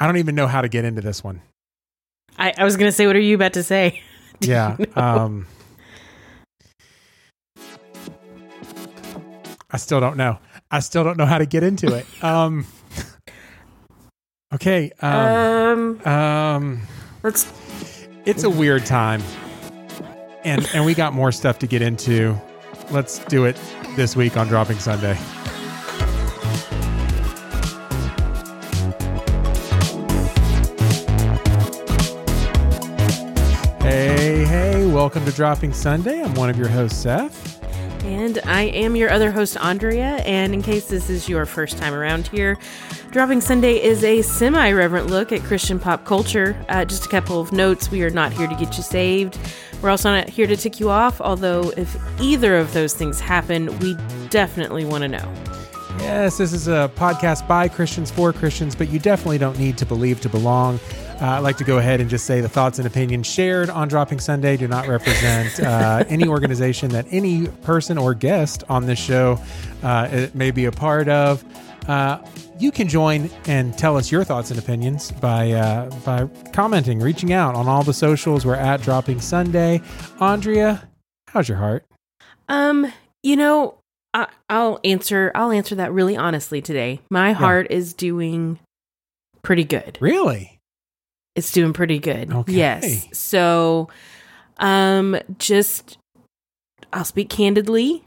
I don't even know how to get into this one. I, I was going to say, what are you about to say? yeah. Um, I still don't know. I still don't know how to get into it. Um, okay. Um, Um, um, let's. it's a weird time, and and we got more stuff to get into. Let's do it this week on Dropping Sunday. Welcome to Dropping Sunday. I'm one of your hosts, Seth. And I am your other host, Andrea. And in case this is your first time around here, Dropping Sunday is a semi reverent look at Christian pop culture. Uh, just a couple of notes we are not here to get you saved. We're also not here to tick you off, although if either of those things happen, we definitely want to know. Yes, this is a podcast by Christians for Christians, but you definitely don't need to believe to belong. Uh, I'd like to go ahead and just say the thoughts and opinions shared on Dropping Sunday do not represent uh, any organization that any person or guest on this show uh, it may be a part of. Uh, you can join and tell us your thoughts and opinions by uh, by commenting, reaching out on all the socials. We're at Dropping Sunday. Andrea, how's your heart? Um, you know, I, I'll answer. I'll answer that really honestly today. My heart is doing pretty good. Really? It's doing pretty good. Okay. Yes. So, um, just I'll speak candidly.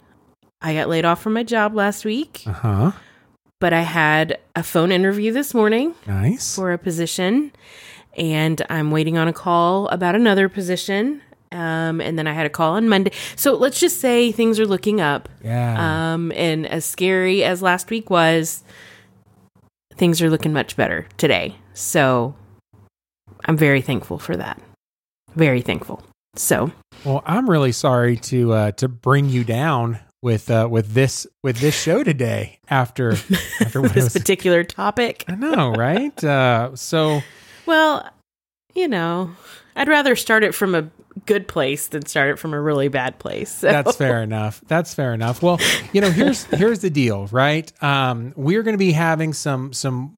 I got laid off from my job last week, Uh huh. but I had a phone interview this morning Nice. for a position, and I'm waiting on a call about another position. Um, and then I had a call on Monday. So let's just say things are looking up. Yeah. Um, and as scary as last week was, things are looking much better today. So I'm very thankful for that. Very thankful. So Well, I'm really sorry to uh, to bring you down with uh, with this with this show today. After after what this was, particular topic, I know, right? Uh, so well, you know, I'd rather start it from a good place than start it from a really bad place. So. that's fair enough. That's fair enough. Well, you know, here's here's the deal, right? Um, we're going to be having some some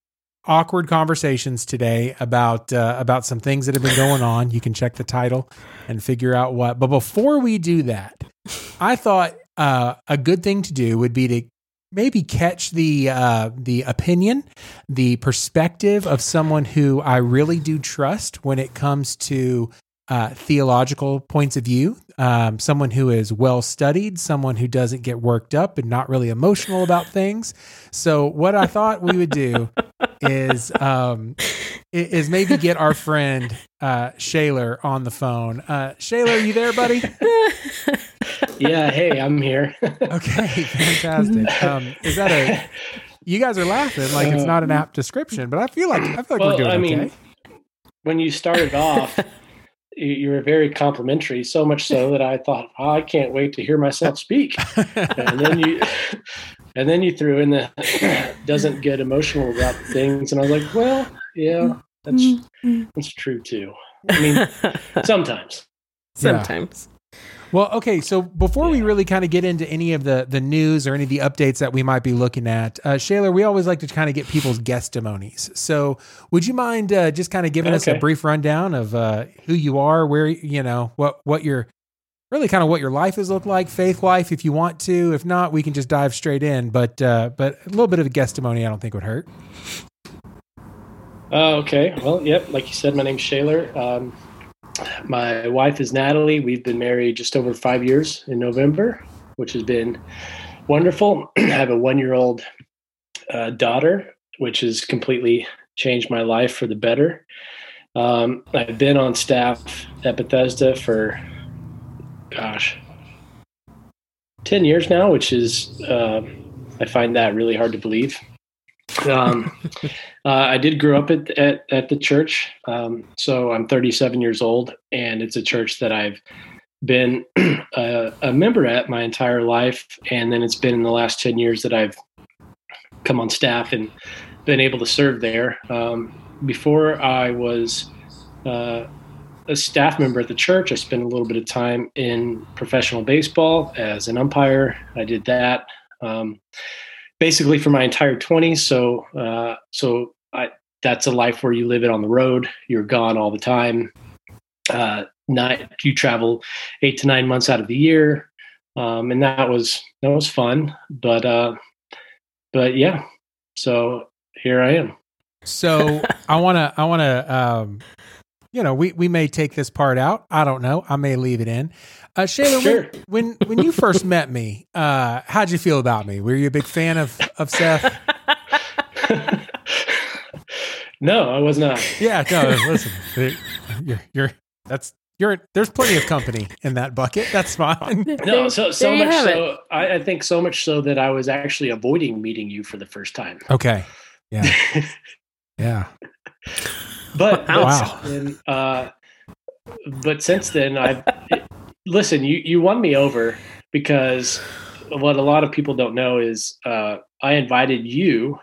awkward conversations today about uh, about some things that have been going on. You can check the title and figure out what. But before we do that, I thought uh, a good thing to do would be to maybe catch the uh, the opinion, the perspective of someone who I really do trust when it comes to uh, theological points of view. Um, someone who is well studied, someone who doesn't get worked up and not really emotional about things. So, what I thought we would do is um, is maybe get our friend uh, Shaler on the phone. Uh, Shaler, are you there, buddy? yeah, hey, I'm here. Okay, fantastic. Um, is that a? You guys are laughing like it's not an apt description, but I feel like I feel like we're well, doing I mean, okay. when you started off, you, you were very complimentary, so much so that I thought, oh, I can't wait to hear myself speak. and then you, and then you threw in the doesn't get emotional about things, and I was like, well, yeah, mm-hmm. that's mm-hmm. that's true too. I mean, sometimes. Sometimes. Well, okay. So before we really kind of get into any of the the news or any of the updates that we might be looking at, uh, Shaler, we always like to kind of get people's testimonies. So would you mind uh, just kind of giving us a brief rundown of uh, who you are, where you know what what your really kind of what your life has looked like, faith life, if you want to. If not, we can just dive straight in. But uh, but a little bit of a testimony, I don't think would hurt. Uh, okay. Well, yep. Like you said, my name's Shaler. Um, my wife is Natalie. We've been married just over five years in November, which has been wonderful. I have a one year old uh, daughter, which has completely changed my life for the better. Um, I've been on staff at Bethesda for, gosh, 10 years now, which is, uh, I find that really hard to believe. Um, uh, I did grow up at, at, at the church. Um, so I'm 37 years old, and it's a church that I've been a, a member at my entire life. And then it's been in the last 10 years that I've come on staff and been able to serve there. Um, before I was uh, a staff member at the church, I spent a little bit of time in professional baseball as an umpire. I did that. Um, basically for my entire 20s. So, uh, so I, that's a life where you live it on the road. You're gone all the time. Uh, not you travel eight to nine months out of the year, um, and that was that was fun. But uh, but yeah, so here I am. So I want to, I want to, um, you know, we, we may take this part out. I don't know. I may leave it in. Uh, Shaler, Sure. when, when, when you first met me, uh, how'd you feel about me? Were you a big fan of, of Seth? no, I was not. Yeah, no, listen, you're, you're, that's, you're, there's plenty of company in that bucket. That's fine. No, so so much so I, I think so much so that I was actually avoiding meeting you for the first time. Okay. Yeah. Yeah. But, but Wow. then, uh, but since then, I've listen. You you won me over because what a lot of people don't know is uh, I invited you,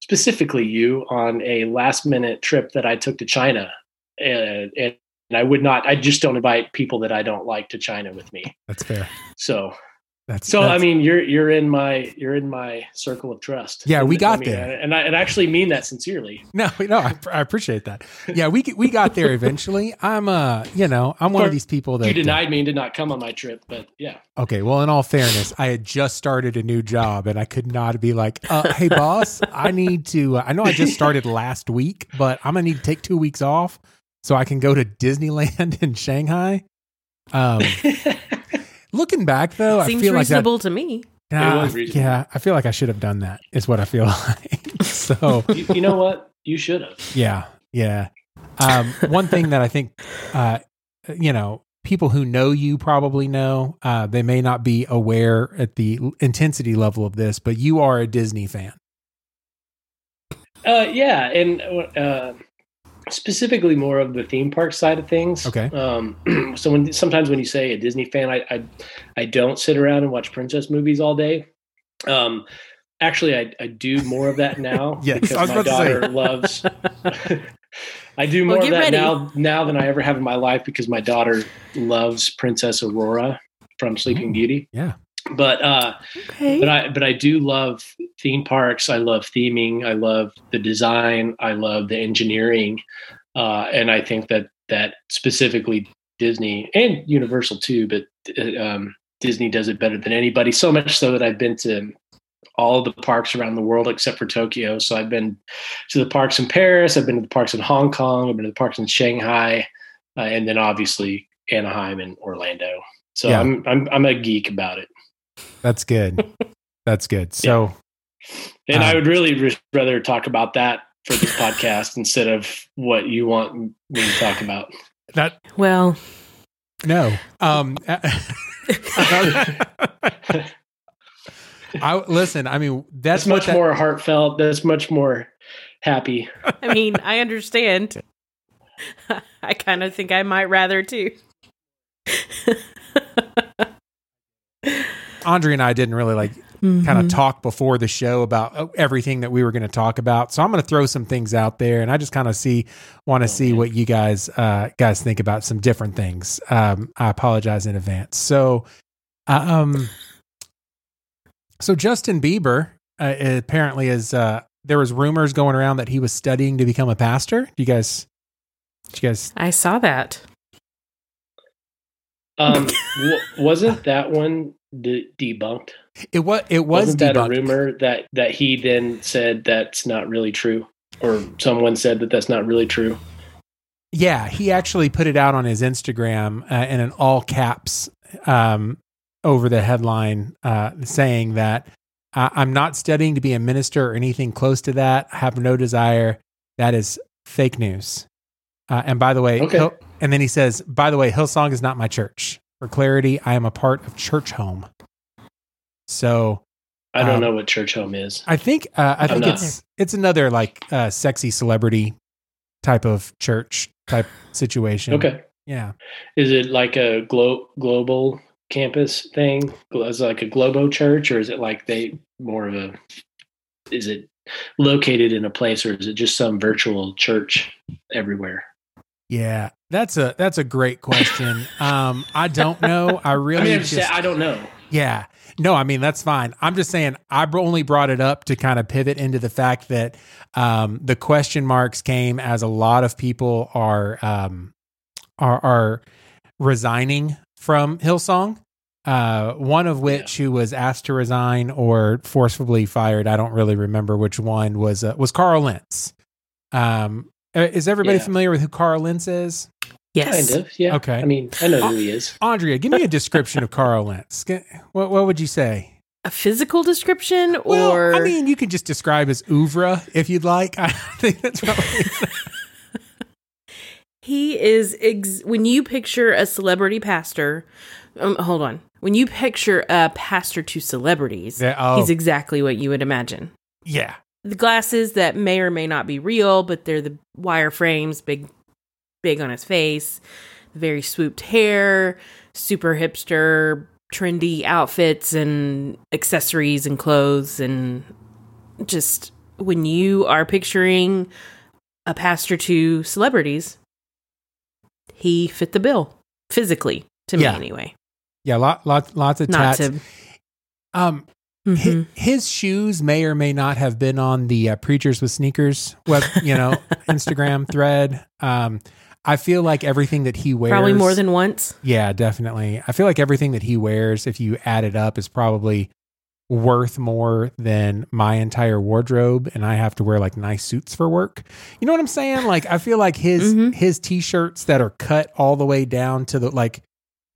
specifically you, on a last minute trip that I took to China, and, and I would not. I just don't invite people that I don't like to China with me. That's fair. So That's so that's, I mean, you're you're in my you're in my circle of trust. Yeah, we I got mean, there. and I and I actually mean that sincerely. No, no, I, I appreciate that. Yeah, we we got there eventually. I'm uh, you know, I'm one of these people that You denied me and did not come on my trip, but yeah. Okay, well, in all fairness, I had just started a new job and I could not be like, uh, "Hey, boss, I need to." Uh, I know I just started last week, but I'm gonna need to take two weeks off so I can go to Disneyland in Shanghai. Um, looking back, though, I Seems feel like that. reasonable to me. Nah, It was reasonable. yeah, I feel like I should have done that. Is what I feel like. so you, you know what? You should have. yeah, yeah. Um, one thing that I think, uh, you know, people who know you probably know, uh, they may not be aware at the intensity level of this, but you are a Disney fan. Uh, yeah, and uh, specifically more of the theme park side of things. Okay. Um, so when sometimes when you say a Disney fan, I, I I don't sit around and watch princess movies all day. Um, actually, I, I do more of that now Yes, because I was my about to say. daughter loves. I do Well, more of that ready. now now than I ever have in my life because my daughter loves Princess Aurora from Sleeping Ooh. Beauty. Yeah. But uh, Okay. but I but I do love theme parks. I love theming. I love the design. I love the engineering, uh, and I think that that specifically Disney and Universal too, but uh, um, Disney does it better than anybody. So much so that I've been to all the parks around the world except for Tokyo. So I've been to the parks in Paris. I've been to the parks in Hong Kong. I've been to the parks in Shanghai, uh, and then obviously Anaheim and Orlando. So Yeah. I'm I'm I'm a geek about it. That's good. That's good. So And I Um, would really re- rather talk about that for this podcast instead of what you want me to talk about. that well, no. Um I listen, I mean, that's That's much that- more heartfelt. That's much more happy. I mean, I understand. I kind of think I might rather too. Andre and I didn't really like Mm-hmm. kind of talk before the show about uh, everything that we were going to talk about. So I'm going to throw some things out there, and I just kind of see want to Oh, see man. what you guys uh, guys think about some different things. Um, I apologize in advance. So, um, so Justin Bieber uh, apparently is uh, there was rumors going around that he was studying to become a pastor. Do you guys? Did you guys? I saw that. Um, w- wasn't that one de- debunked? It was. It was Wasn't that a rumor that that he then said that's not really true, or someone said that that's not really true? Yeah, he actually put it out on his Instagram uh, in an all caps um, over the headline, uh, saying that I'm not studying to be a minister or anything close to that. I have no desire. That is fake news. Uh, and by the way, Okay. And then he says, by the way, Hillsong is not my church. For clarity, I am a part of Churchome. So I don't Um, know what Churchome is. I think uh, I I'm think not- it's it's another like uh, sexy celebrity type of church type situation. Okay, Yeah. is it like a glo- global campus thing? Is it like a Globo church, or is it like they more of a? Is it located in a place, or is it just some virtual church everywhere? Yeah, that's a that's a great question. Um, I don't know. I I really I'm just just, I don't know. Yeah. No, I mean, that's fine. I'm just saying, I only brought it up to kind of pivot into the fact that um, the question marks came as a lot of people are, um, are, are resigning from Hillsong. Uh, one of which who was asked to resign or forcibly fired. I don't really remember which one was, uh, was Carl Lentz. Um, is everybody Yeah. familiar with who Carl Lentz is? Yes. Kind of, yeah. Okay. I mean, I know who he is. Andrea, give me a description of Carl Lentz. What, what would you say? A physical description Well, or I mean, you can just describe his oeuvre if you'd like. I think that's probably. he is ex- when you picture a celebrity pastor. Um, hold on. When you picture a pastor to celebrities, Yeah, oh. he's exactly what you would imagine. yeah, the glasses that may or may not be real, but they're the wire frames, big, big on his face, very swooped hair, super hipster, trendy outfits and accessories and clothes, and just when you are picturing a pastor to celebrities, he fit the bill physically to me anyway. yeah, lot, lots, lots of Not tats. to. Um, Mhm. hi- his, shoes may or may not have been on the uh, preachers with sneakers web, you know, Instagram thread. Um, I feel like everything that he wears, Probably more than once. Yeah, definitely. I feel like everything that he wears, if you add it up, is probably worth more than my entire wardrobe and I have to wear like nice suits for work. You know what I'm saying? Like I feel like his Mhm. his t-shirts that are cut all the way down to the like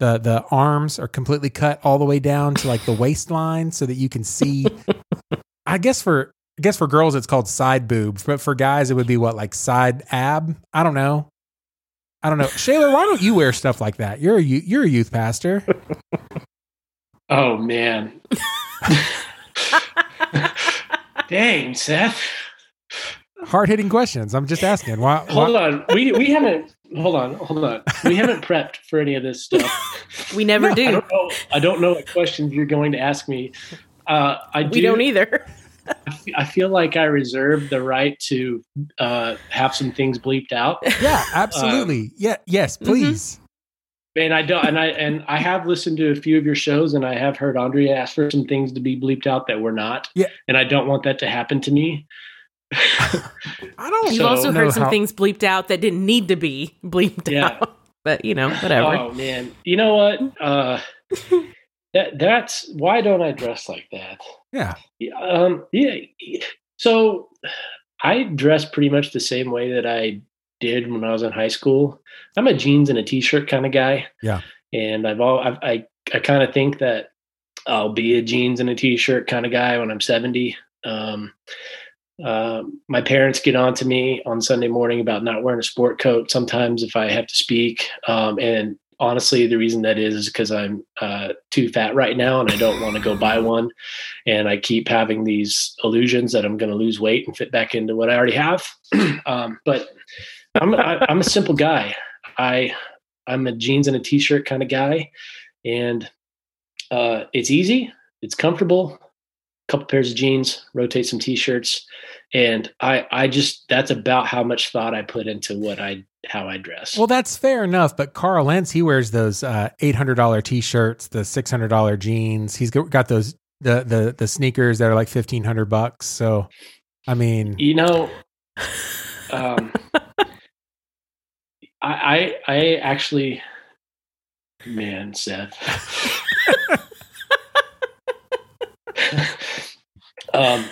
the the arms are completely cut all the way down to like the waistline so that you can see I guess for I guess for girls it's called side boob, but for guys it would be what like side ab? I don't know. I don't know. Shaler, why don't you wear stuff like that? You're a you- you're a youth pastor. Oh man. Dang, Seth. Hard hitting questions. I'm just asking. Why? Hold on. We we haven't hold on, hold on. We haven't prepped for any of this stuff. We never No, I do. don't know. I don't know what questions you're going to ask me. Uh, I do. We don't either. I feel like I reserve the right to uh, have some things bleeped out, yeah, absolutely. yeah, yes, Mhm. please. and I don't. And I and I have listened to a few of your shows, and I have heard Andrea ask for some things to be bleeped out that were not. Yeah. and I don't want that to happen to me. I don't. You've So- also know heard some how- things bleeped out that didn't need to be bleeped Yeah. out. But you know, whatever. Oh man, you know what? Uh, that that's why don't I dress like that? Yeah. Yeah, Um, yeah. So I dress pretty much the same way that I did when I was in high school. I'm a jeans and a t-shirt kind of guy. Yeah. And I've all I've, I I kind of think that I'll be a jeans and a t-shirt kind of guy when I'm 70. Um, uh, my parents get on to me on Sunday morning about not wearing a sport coat sometimes if I have to speak. Um, and honestly, the reason that is is because I'm uh, too fat right now and I don't want to go buy one. And I keep having these illusions that I'm going to lose weight and fit back into what I already have. um, but I'm I, I'm a simple guy. I I'm a jeans and a t-shirt kind of guy, and uh, it's easy. It's comfortable. Couple pairs of jeans, rotate some t-shirts, and I I just that's about how much thought I put into what I how I dress. Well, that's fair enough. But Carl Lentz, he wears those uh, eight hundred dollar t shirts, the six hundred dollar jeans. He's got got those the the the sneakers that are like fifteen hundred bucks. So, I mean, you know, um, I, I I actually, man, Seth. um,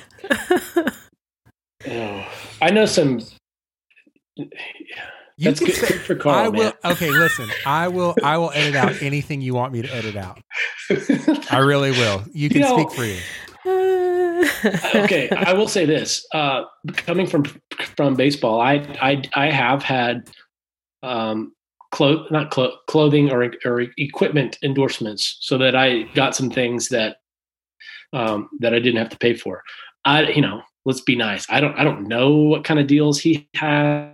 oh, I know some. you That's can good, say- good for Carl, I will. man. Okay, listen. I will. I will edit out anything you want me to edit out. I really will. You can You know, speak for you. okay, I will say this: uh, coming from from baseball, I I I have had um, clo- not clo- clothing or or equipment endorsements, so that I got some things that um, that I didn't have to pay for. I you know, let's be nice. I don't I don't know what kind of deals he had.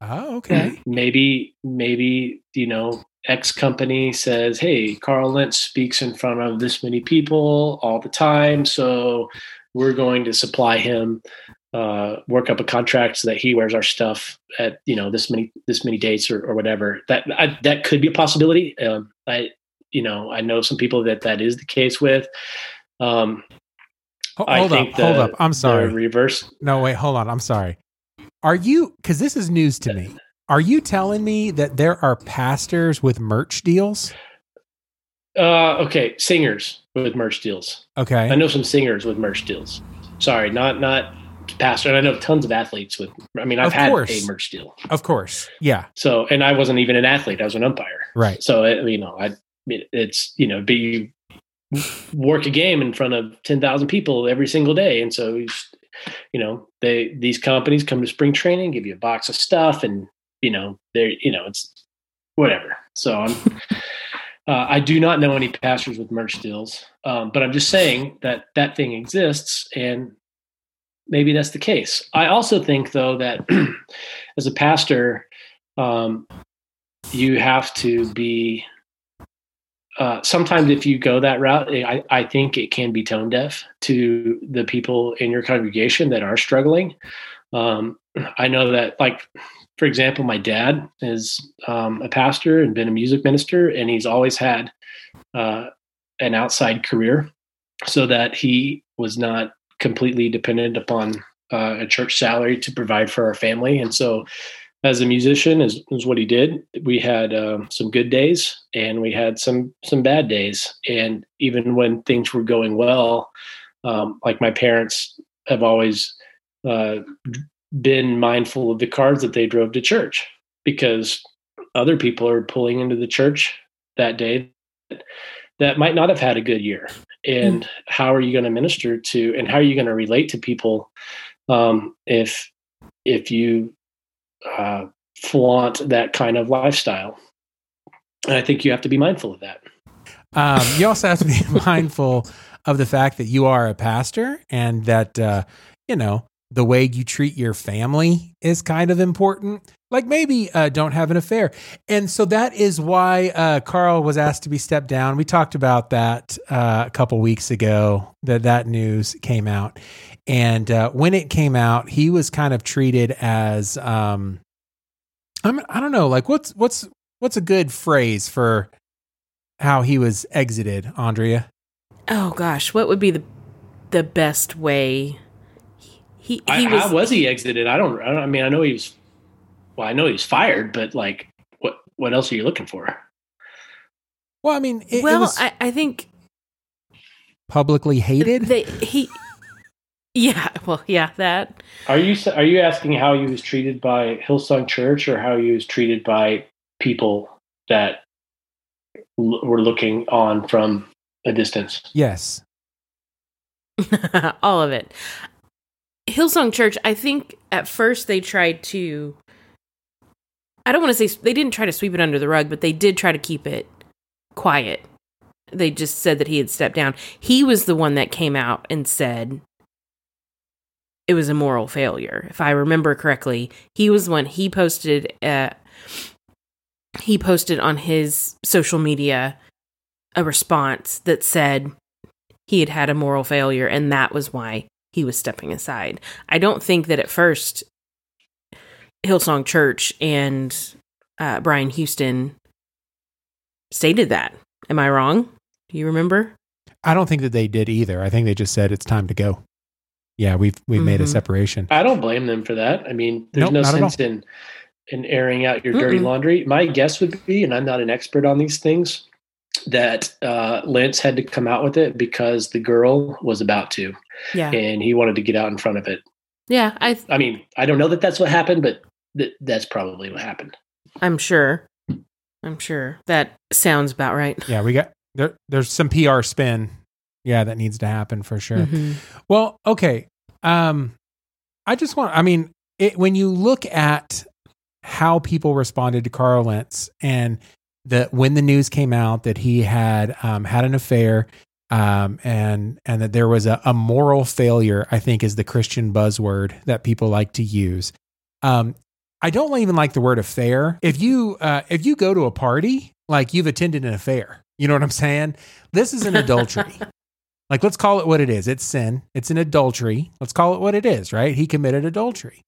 Oh, okay. Maybe maybe you know X company says, "Hey, Carl Lentz speaks in front of this many people all the time, so we're going to supply him, uh, work up a contract so that he wears our stuff at you know this many this many dates or, or whatever." That I, that could be a possibility. Um, I you know, I know some people that that is the case with. Um, Ho- I hold up, think hold the- up. I'm sorry. reverse. No, wait, hold on. I'm sorry. Are you, because this is news to me, are you telling me that there are pastors with merch deals? Uh, okay, singers with merch deals. Okay. I know some singers with merch deals. Sorry, not not pastor. And I know tons of athletes with. I mean, I've Of had course. a merch deal. Of course. Yeah. So, and I wasn't even an athlete. I was an umpire. Right. So, it, you know, I it- it's you know, be work a game in front of ten thousand people every single day, and so you know, they these companies come to spring training, give you a box of stuff, and you know, they're you know, it's whatever. So I'm. Uh, I do not know any pastors with merch deals, um, but I'm just saying that that thing exists, and maybe that's the case. I also think, though, that as a pastor, um, you have to be. Uh, sometimes, if you go that route, I, I think it can be tone deaf to the people in your congregation that are struggling. Um, I know that, like, for example, my dad is um, a pastor and been a music minister, and he's always had uh, an outside career so that he was not completely dependent upon uh, a church salary to provide for our family. And so, as a musician, is, is what he did. We had um, some good days and we had some some bad days. And even when things were going well, um, like my parents have always uh, been mindful of the cars that they drove to church because other people are pulling into the church that day that might not have had a good year and how are you going to minister to and how are you going to relate to people um, if if you uh, flaunt that kind of lifestyle and i think you have to be mindful of that Um, you also have to be mindful of the fact that you are a pastor and that, uh, you know, the way you treat your family is kind of important. Like maybe uh, don't have an affair. And so that is why uh, Carl was asked to be stepped down. We talked about that uh, a couple weeks ago that that news came out. And uh, when it came out, he was kind of treated as, um, I'm, I don't know, like what's, what's, what's a good phrase for how he was exited, Andrea? Oh gosh, what would be the the best way? He he, I, was, how was he exited i don't i don't i mean i know he was well i know he was fired but like what what else are you looking for Well, I mean, it, it well. was I, I think publicly hated. they he. Yeah, well, yeah, that. are you are you asking how he was treated by hillsong church or how he was treated by people that l- were looking on from a distance yes. all of it. Hillsong Church, I think at first they tried to I don't want to say they didn't try to sweep it under the rug, but they did try to keep it quiet. They just said that he had stepped down. He was the one that came out and said it was a moral failure. If I remember correctly, he was one he posted uh he posted on his social media a response that said he had had a moral failure and that was why he was stepping aside. I don't think that at first Hillsong Church and uh, Brian Houston stated that. Am I wrong? Do you remember? I don't think that they did either. I think they just said it's time to go. Yeah, we've we've made a Mhm. separation. I don't blame them for that. I mean, there's Nope, no not at all. sense in in airing out your dirty Mm-mm. laundry. My guess would be, and I'm not an expert on these things, that uh, Lentz had to come out with it because the girl was about to, Yeah. and he wanted to get out in front of it. Yeah, I I mean, I don't know that that's what happened, but th- that's probably what happened. I'm sure. I'm sure. That sounds about right. Yeah, we got there. There's some PR spin. Yeah, that needs to happen for sure. Mhm. Well, okay. Um, I just want. I mean, it, when you look at how people responded to Carl Lentz and the when the news came out that he had um, had an affair, um, and and that there was a, a moral failure, I think is the Christian buzzword that people like to use. Um, I don't even like the word affair. If you uh, if you go to a party, like you've attended an affair, you know what I'm saying? This is an adultery. Like, let's call it what it is. It's sin. It's an adultery. Let's call it what it is, right? He committed adultery.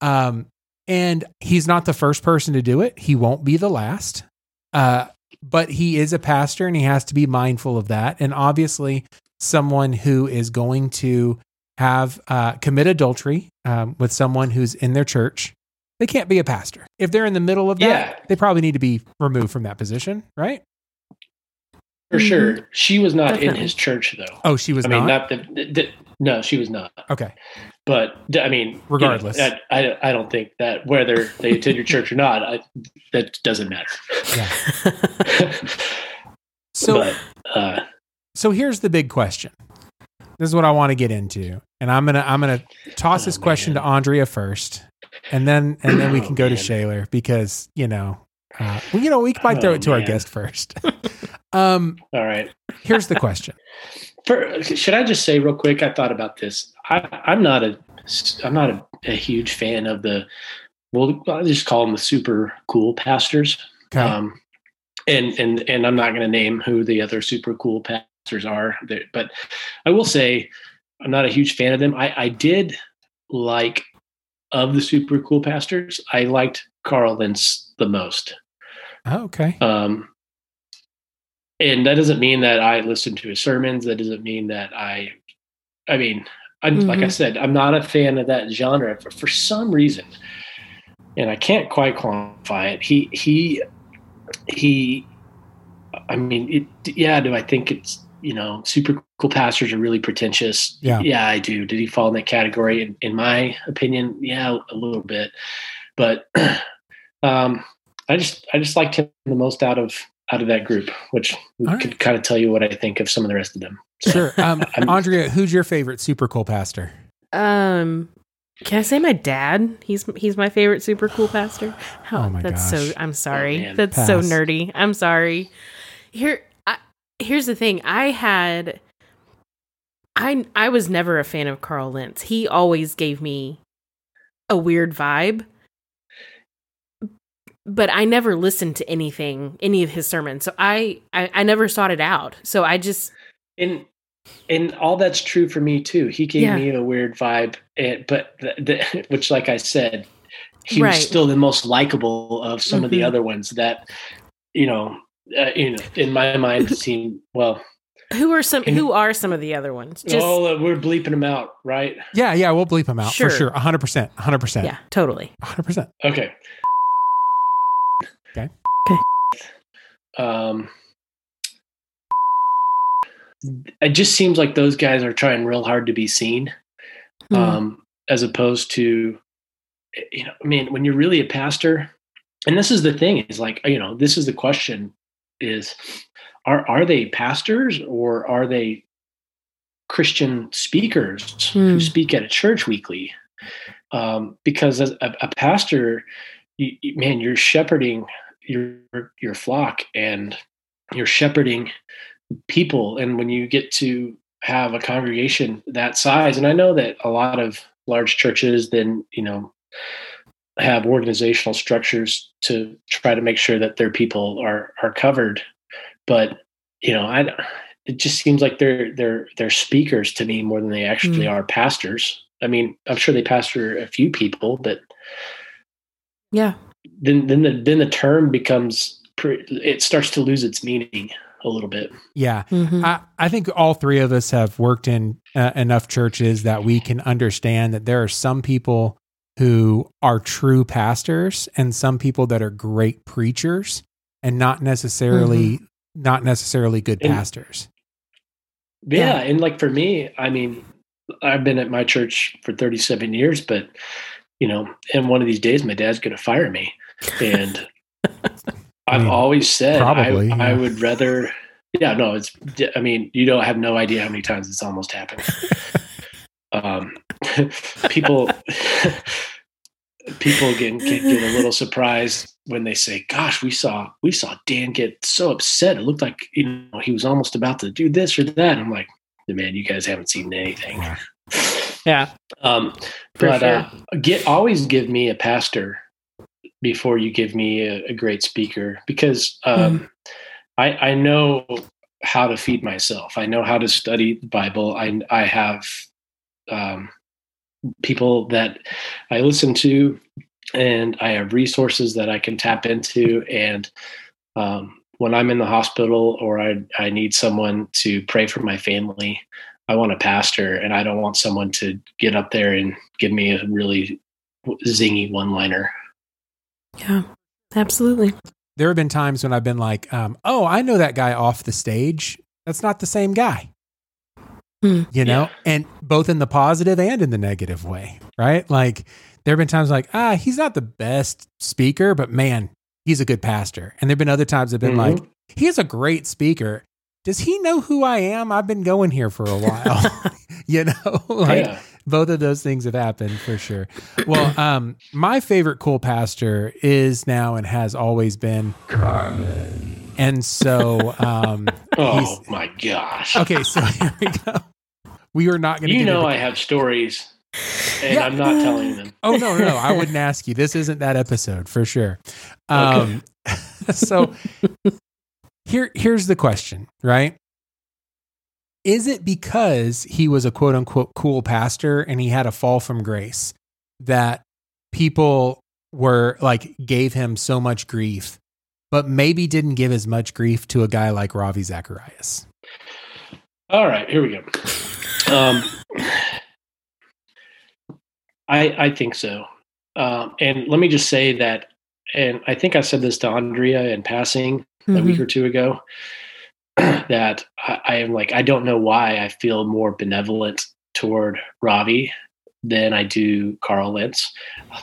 Um, and he's not the first person to do it. He won't be the last. Uh, but he is a pastor and he has to be mindful of that. And obviously, someone who is going to have uh, commit adultery um, with someone who's in their church, they can't be a pastor. If they're in the middle of that, they probably need to be removed from that position, right? For Mhm. sure. She was not in his church though. Oh, she was I mean, not. not the, the, no, she was not. okay, But I mean, you know, Regardless. I, I, I don't think that whether they attend your church or not, I, that doesn't matter. Yeah. so but uh, so here's the big question. This is what I want to get into, and I'm gonna I'm gonna toss Oh, this question to Andrea first, and then and then we Oh, can go to man. Shaler because you know, uh, well, you know, we might throw Oh, it to our guest first. um, all right. here's the question. For, should I just say real quick? I thought about this. I, I'm not a I'm not a, a huge fan of the. Well, I'll just call them the super cool pastors. Okay, Um, and and and I'm not going to name who the other super cool pastors are, but I will say I'm not a huge fan of them. I, I did like of the super cool pastors. I liked Carl Lentz the most. oh, okay, Um, and that doesn't mean that I listen to his sermons. That doesn't mean that I, I mean, I, like I Mhm. said, I'm not a fan of that genre for, for some reason, and I can't quite quantify it. He he he. I mean, it, yeah. Do I think it's you know super cool pastors are really pretentious? Yeah. yeah, I do. Did he fall in that category? In, in my opinion, yeah, a little bit, but um, I just I just liked him the most out of out of that group, which All could right. kind of tell you what I think of some of the rest of them. sure. Um, Andrea, who's your favorite super cool pastor? Um, can I say my dad? He's he's my favorite super cool pastor. How, Oh my that's gosh. so. I'm sorry. man. that's so nerdy. I'm sorry. Here, I, here's the thing. I had. I I was never a fan of Carl Lentz. He always gave me a weird vibe. But I never listened to anything, any of his sermons. So I, I, I never sought it out. So I just, And and all that's true for me too. He gave Yeah. me a weird vibe, and, but the, the, which, like I said, he Right. was still the most likable of some of the Mhm. other ones that you know. Uh, you know, in my mind, seem well. who are some, who are some of the other ones? Just, oh, uh, we're bleeping them out, right? Yeah, yeah, we'll bleep them out Sure. for sure. 100%. 100%. yeah, totally. 100%. Okay. Okay. Um, it just seems like those guys are trying real hard to be seen, Hmm. um, as opposed to, you know, I mean, when you're really a pastor, and this is the thing is like, you know, this is the question: is are are they pastors or are they Christian speakers Hmm. who speak at a church weekly? Um, because as a, a pastor, you- man, you're shepherding your your flock and you're shepherding people. And when you get to have a congregation that size, and I know that a lot of large churches then you know have organizational structures to try to make sure that their people are are covered, but you know, I it just seems like they're they're they're speakers to me more than they actually Mm. are pastors. I mean, I'm sure they pastor a few people, but Yeah. Then then the then the term becomes it starts to lose its meaning a little bit. Yeah. Mhm. I, I think all three of us have worked in uh, enough churches that we can understand that there are some people who are true pastors and some people that are great preachers and not necessarily not necessarily good And- pastors. Yeah, Yeah. and like for me, I mean, I've been at my church for 37 years, but you know, and one of these days my dad's going to fire me. And I've mean, always said probably, I, yeah. I would rather yeah, no, it's I mean, you don't have no idea how many times it's almost happened. um people people get, get get a little surprised when they say, "Gosh, we saw we saw Dan get so upset. It looked like you know he was almost about to do this or that." I'm like, "Man, you guys haven't seen anything." Yeah. Um, but sure. uh, get always give me a pastor before you give me a, a great speaker because um, I I know how to feed myself. I know how to study the Bible. I I have um, people that I listen to, and I have resources that I can tap into. And um, when I'm in the hospital or I I need someone to pray for my family, I want a pastor, and I don't want someone to get up there and give me a really zingy one liner. Yeah, absolutely. There have been times when I've been like, um, "Oh, I know that guy off the stage. That's not the same guy." Hmm. You know, Yeah. and both in the positive and in the negative way, right? Like there have been times like, ah, he's not the best speaker, but man, he's a good pastor. And there've been other times I've been Mhm. like, he's a great speaker. Does he know who I am? I've been going here for a while. you know, like yeah. both of those things have happened for sure. Well, um, my favorite cool pastor is now and has always been Carmen. And so, um, Oh he's- my gosh. okay, so here we go. We are not going to. You know I have stories, and Yeah. I'm not telling them. Oh no, no, no! I wouldn't ask you. This isn't that episode for sure. Um, so here, here's the question, right? Is it because he was a quote unquote cool pastor and he had a fall from grace that people were like gave him so much grief, but maybe didn't give as much grief to a guy like Ravi Zacharias? All right, here we go. Um, I I think so, um, and let me just say that, and I think I said this to Andrea in passing a week or two ago, that I, I am like I don't know why I feel more benevolent toward Ravi than I do Carl Lentz.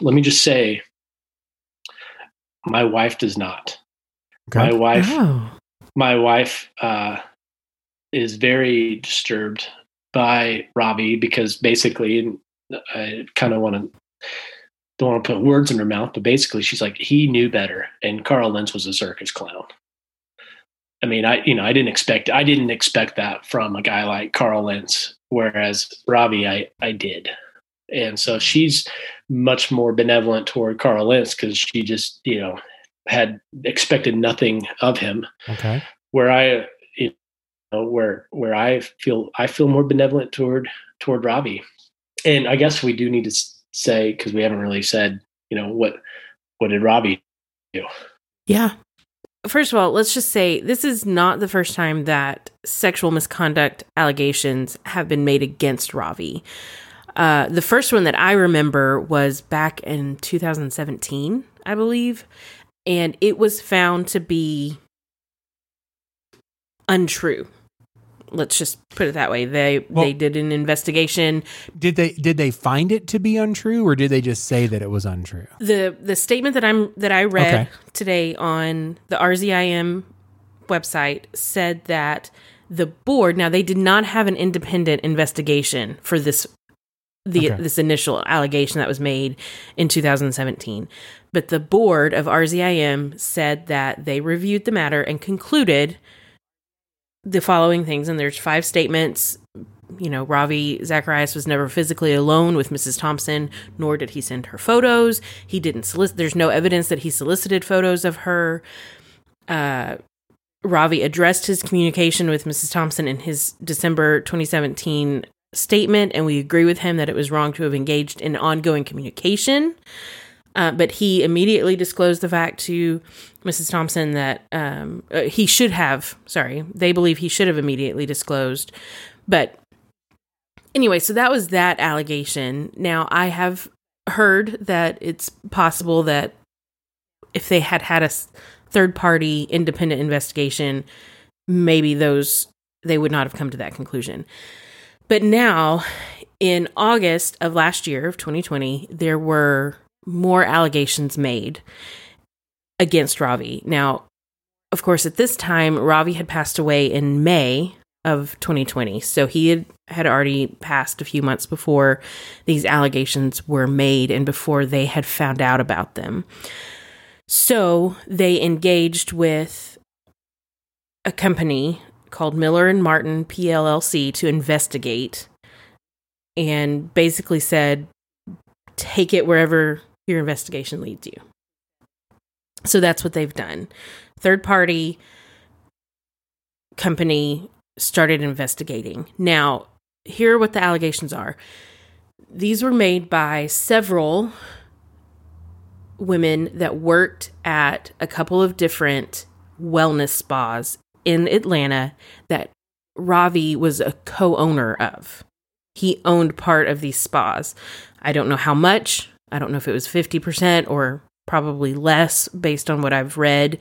Let me just say, my wife does not. My wife Oh. my wife uh, is very disturbed by Ravi because basically, I kind of want to don't want to put words in her mouth, but basically, she's like he knew better, and Carl Lentz was a circus clown. I mean, I you know I didn't expect I didn't expect that from a guy like Carl Lentz, whereas Ravi I I did, and so she's much more benevolent toward Carl Lentz because she just you know had expected nothing of him Okay. where I you know where where I feel I feel more benevolent toward toward Ravi, and I guess we do need to say because we haven't really said you know what what did Ravi do? Yeah. First of all, let's just say this is not the first time that sexual misconduct allegations have been made against Ravi. Uh, the first one that I remember was back in 2017, I believe, and it was found to be untrue. Let's just put it that way. They Well- they did an investigation. Did they did they find it to be untrue, or did they just say that it was untrue? the The statement that I'm that I read Okay. today on the RZIM website said that the board now they did not have an independent investigation for this the Okay. this initial allegation that was made in 2017 but the board of RZIM said that they reviewed the matter and concluded the following things and there's five statements you know Ravi Zacharias was never physically alone with Mrs. Thompson nor did he send her photos he didn't solicit there's no evidence that he solicited photos of her uh Ravi addressed his communication with Mrs. Thompson in his December 2017 statement, and we agree with him that it was wrong to have engaged in ongoing communication. Uh, but he immediately disclosed the fact to Mrs. Thompson that um, uh, he should have, sorry, they believe he should have immediately disclosed. But anyway, so that was that allegation. Now, I have heard that it's possible that if they had had a third party independent investigation, maybe those they would not have come to that conclusion. But now, in August of last year of 2020, there were more allegations made against Ravi. Now, of course, at this time, Ravi had passed away in May of 2020. So he had, had already passed a few months before these allegations were made and before they had found out about them. So they engaged with a company called Miller and Martin PLLC to investigate and basically said, take it wherever your investigation leads you. So that's what they've done. Third party company started investigating. Now, here are what the allegations are. These were made by several women that worked at a couple of different wellness spas in Atlanta that Ravi was a co owner of. He owned part of these spas. I don't know how much. I don't know if it was 50% or probably less based on what I've read.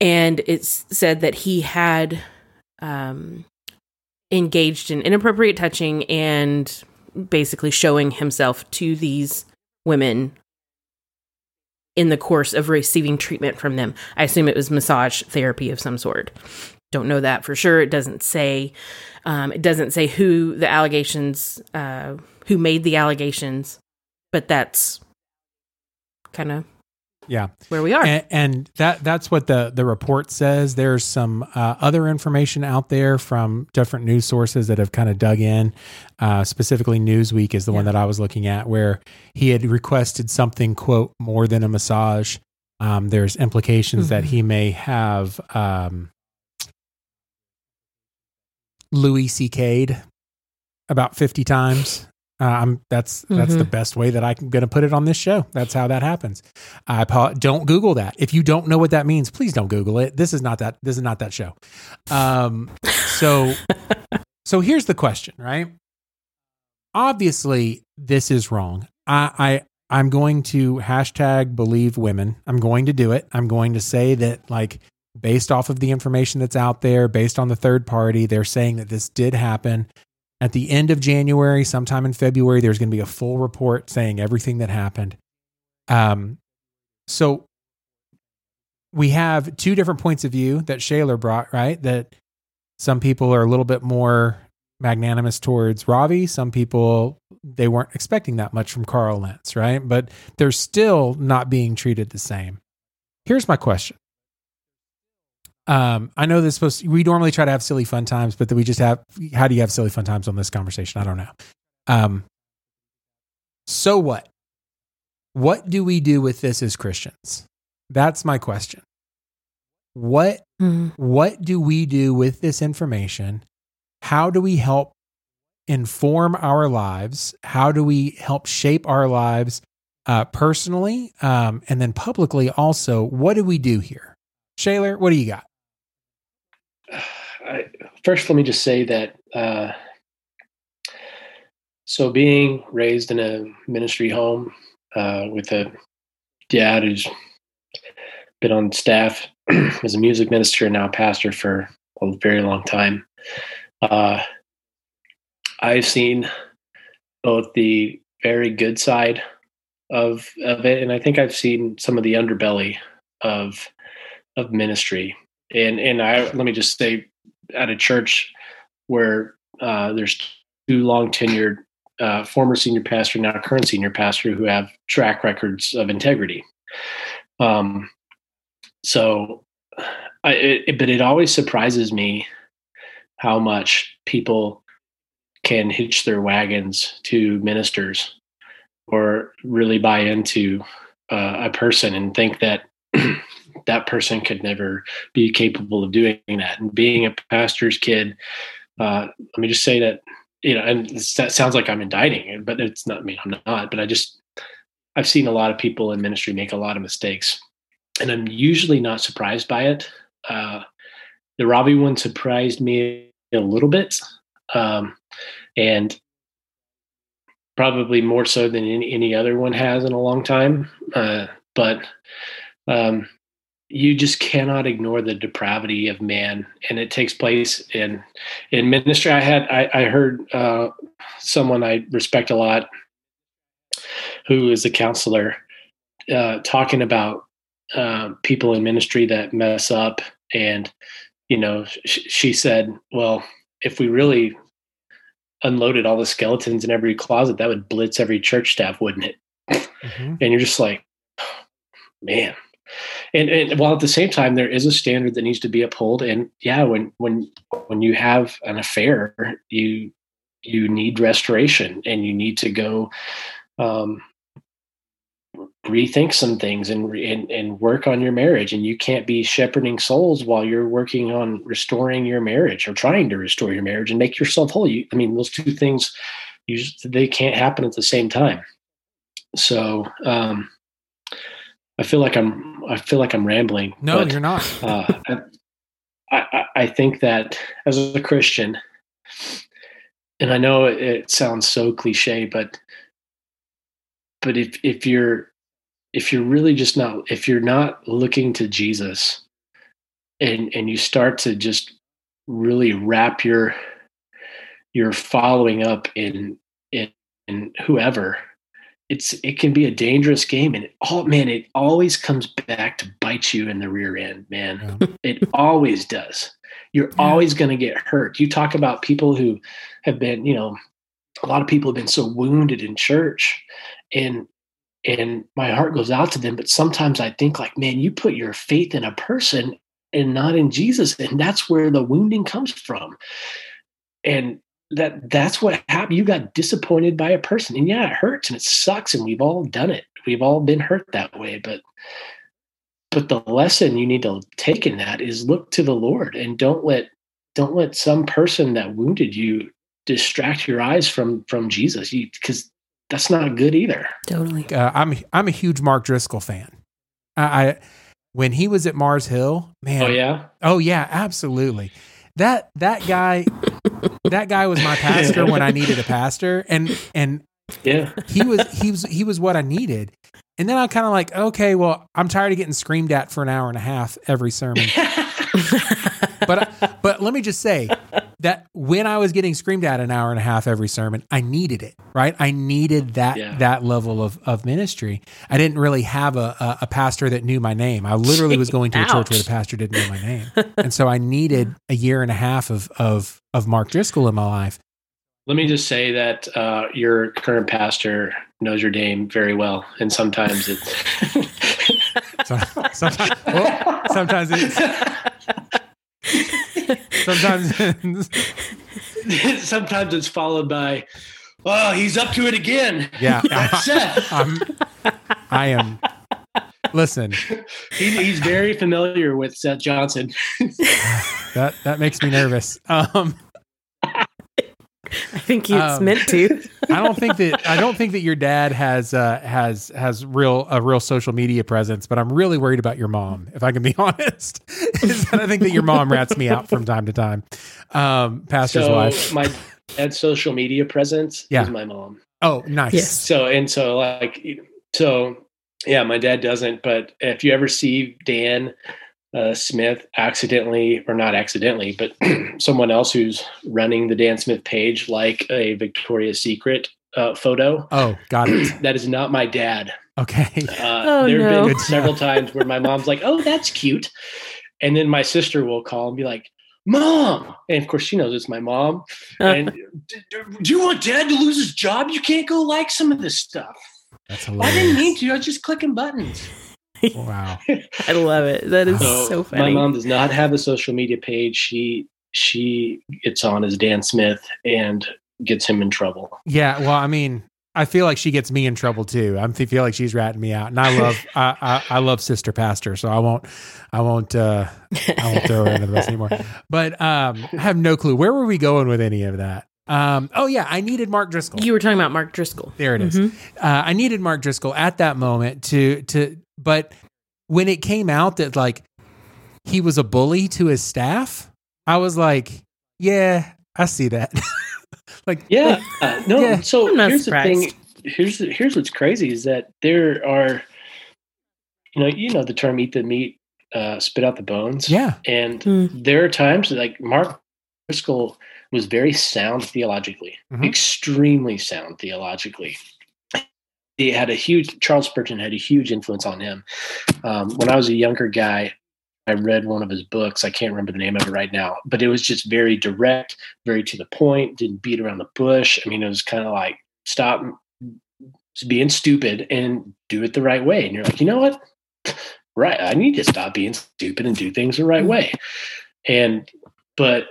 And it's said that he had um, engaged in inappropriate touching and basically showing himself to these women in the course of receiving treatment from them. I assume it was massage therapy of some sort. Don't know that for sure. It doesn't say. Um, it doesn't say who the allegations, uh, who made the allegations, but that's kind of yeah. where we are. And, and, that that's what the the report says. There's some uh, other information out there from different news sources that have kind of dug in. Uh, specifically newsweek is the yeah. one that i was looking at where he had requested something quote more than a massage. Um, there's implications mm-hmm. that he may have um, louis ck about 50 times uh, I'm that's mm-hmm. that's the mm-hmm. best way that I'm going to put it on this show. That's how that happens. I don't Google that. If you don't know what that means, please don't Google it. This is not that. This is not that show. Um. So, so here's the question, right? Obviously, this is wrong. I, I I'm going to hashtag believe women. I'm going to do it. I'm going to say that like based off of the information that's out there, based on the third party, they're saying that this did happen at the end of January, sometime in February, there's going to be a full report saying everything that happened. Um, so we have two different points of view that Shaler brought, right? That some people are a little bit more magnanimous towards Ravi. Some people, they weren't expecting that much from Carl Lentz, right? But they're still not being treated the same. Here's my question um, I know this supposed to, we normally try to have silly fun times, but we just have how do you have silly fun times on this conversation? I don't know. Um, so what? What do we do with this as Christians? That's my question. What mm-hmm. what do we do with this information? How do we help inform our lives? How do we help shape our lives uh, personally um, and then publicly also? What do we do here? Shaler, what do you got? I, first, let me just say that. Uh, so, being raised in a ministry home uh, with a dad who's been on staff as a music minister and now pastor for a very long time, uh, I've seen both the very good side of of it, and I think I've seen some of the underbelly of of ministry. And and I let me just say at a church where uh, there's two long tenured uh, former senior pastor, now current senior pastor, who have track records of integrity. Um, so, I, it, but it always surprises me how much people can hitch their wagons to ministers or really buy into uh, a person and think that that person could never be capable of doing that. And being a pastor's kid, uh, let me just say that, you know, and that sounds like I'm indicting but it's not, I mean, I'm not, but I just, I've seen a lot of people in ministry make a lot of mistakes and I'm usually not surprised by it. Uh, the Ravi one surprised me a little bit. Um, and probably more so than any, any other one has in a long time. Uh, but um, you just cannot ignore the depravity of man and it takes place in in ministry. I had i, I heard uh, someone i respect a lot who is a counselor uh, talking about uh, people in ministry that mess up. And you know sh- she said well if we really unloaded all the skeletons in every closet that would blitz every church staff wouldn't it? Mm-hmm. and you're just like man and, and while at the same time there is a standard that needs to be upheld and yeah when when when you have an affair you you need restoration and you need to go um, rethink some things and, and and work on your marriage. And you can't be shepherding souls while you're working on restoring your marriage or trying to restore your marriage and make yourself whole. You, i mean those two things you, they can't happen at the same time. So um, I feel like I'm I feel like I'm rambling. No, but, you're not. uh, I, I I think that as a Christian, and I know it, it sounds so cliche, but but if if you're if you're really just not if you're not looking to Jesus and and you start to just really wrap your your following up in in, in whoever it's it can be a dangerous game and it all man it always comes back to bite you in the rear end man Yeah. it always does you're Yeah. always going to get hurt you talk about people who have been you know a lot of people have been so wounded in church and and my heart goes out to them but sometimes i think like man you put your faith in a person and not in jesus and that's where the wounding comes from and that that's what happened you got disappointed by a person and yeah it hurts and it sucks and we've all done it we've all been hurt that way but but the lesson you need to take in that is look to the lord and don't let don't let some person that wounded you distract your eyes from from jesus because that's not good either Totally. Uh, I'm I'm a huge Mark Driscoll fan. I, I when he was at Mars Hill, man. oh yeah Oh yeah, absolutely. That that guy that guy was my pastor when I needed a pastor and and yeah he was he was he was what I needed. And then I'm kind of like, okay, well, I'm tired of getting screamed at for an hour and a half every sermon. But but let me just say that when I was getting screamed at an hour and a half every sermon, I needed it, right? I needed that Yeah. that level of of ministry. I didn't really have a, a a pastor that knew my name. I literally was going to a church where the pastor didn't know my name, and so I needed a year and a half of of of Mark Driscoll in my life. let me just say that uh, your current pastor knows your name very well and sometimes it So, sometimes, well, sometimes it's sometimes sometimes it's followed by oh he's up to it again yeah. That's Seth. I'm, I am. Listen, He, he's very familiar with Seth Johnson. that that makes me nervous. Um, I think it's Um, meant to. I don't think that I don't think that your dad has uh, has has real a real social media presence, but I'm really worried about your mom. If I can be honest, is that I think that your mom rats me out from time to time. Um, pastor's so wife. my dad's social media presence Yeah. is my mom. Oh, nice. Yes. So and so like so yeah, my dad doesn't. But if you ever see Dan uh, Smith accidentally or not accidentally, but someone else who's running the Dan Smith page like a Victoria's Secret uh, photo, Oh, got it. that is not my dad. Okay. Uh, Oh, there have no. been several times where my mom's like, "Oh, that's cute," and then my sister will call and be like, "Mom," and of course she knows it's my mom. And "D- d- do you want Dad to lose his job? You can't go like some of this stuff. That's I didn't mean to. I was just clicking buttons. Wow. I love it. That is So, so, my mom does not have a social media page. She she gets on as Dan Smith and gets him in trouble. Yeah. Well, I mean, I feel like she gets me in trouble too. I feel like she's ratting me out, and I love I, I I love sister pastor, so I won't I won't uh I won't throw her under the bus anymore. But um, I have no clue where were we going with any of that. Um, oh yeah, I needed Mark Driscoll. you were talking about Mark Driscoll. There it is. Mhm. Uh, I needed Mark Driscoll at that moment to to, but when it came out that like he was a bully to his staff, I was like, yeah, I see that. like, Yeah, uh, no. Yeah, so here's surprised. the thing. Here's the, here's what's crazy is that there are, you know, you know the term "eat the meat, uh, spit out the bones." yeah, and Hmm. there are times that, like Mark Driscoll was very sound theologically, Mhm. extremely sound theologically. He had a huge Charles Spurgeon had a huge influence on him. Um, when I was a younger guy, I read one of his books. I can't remember the name of it right now, but it was just very direct, very to the point. Didn't beat around the bush. I mean, it was kind of like stop being stupid and do it the right way. And you're like, you know what? Right, I need to stop being stupid and do things the right way. And but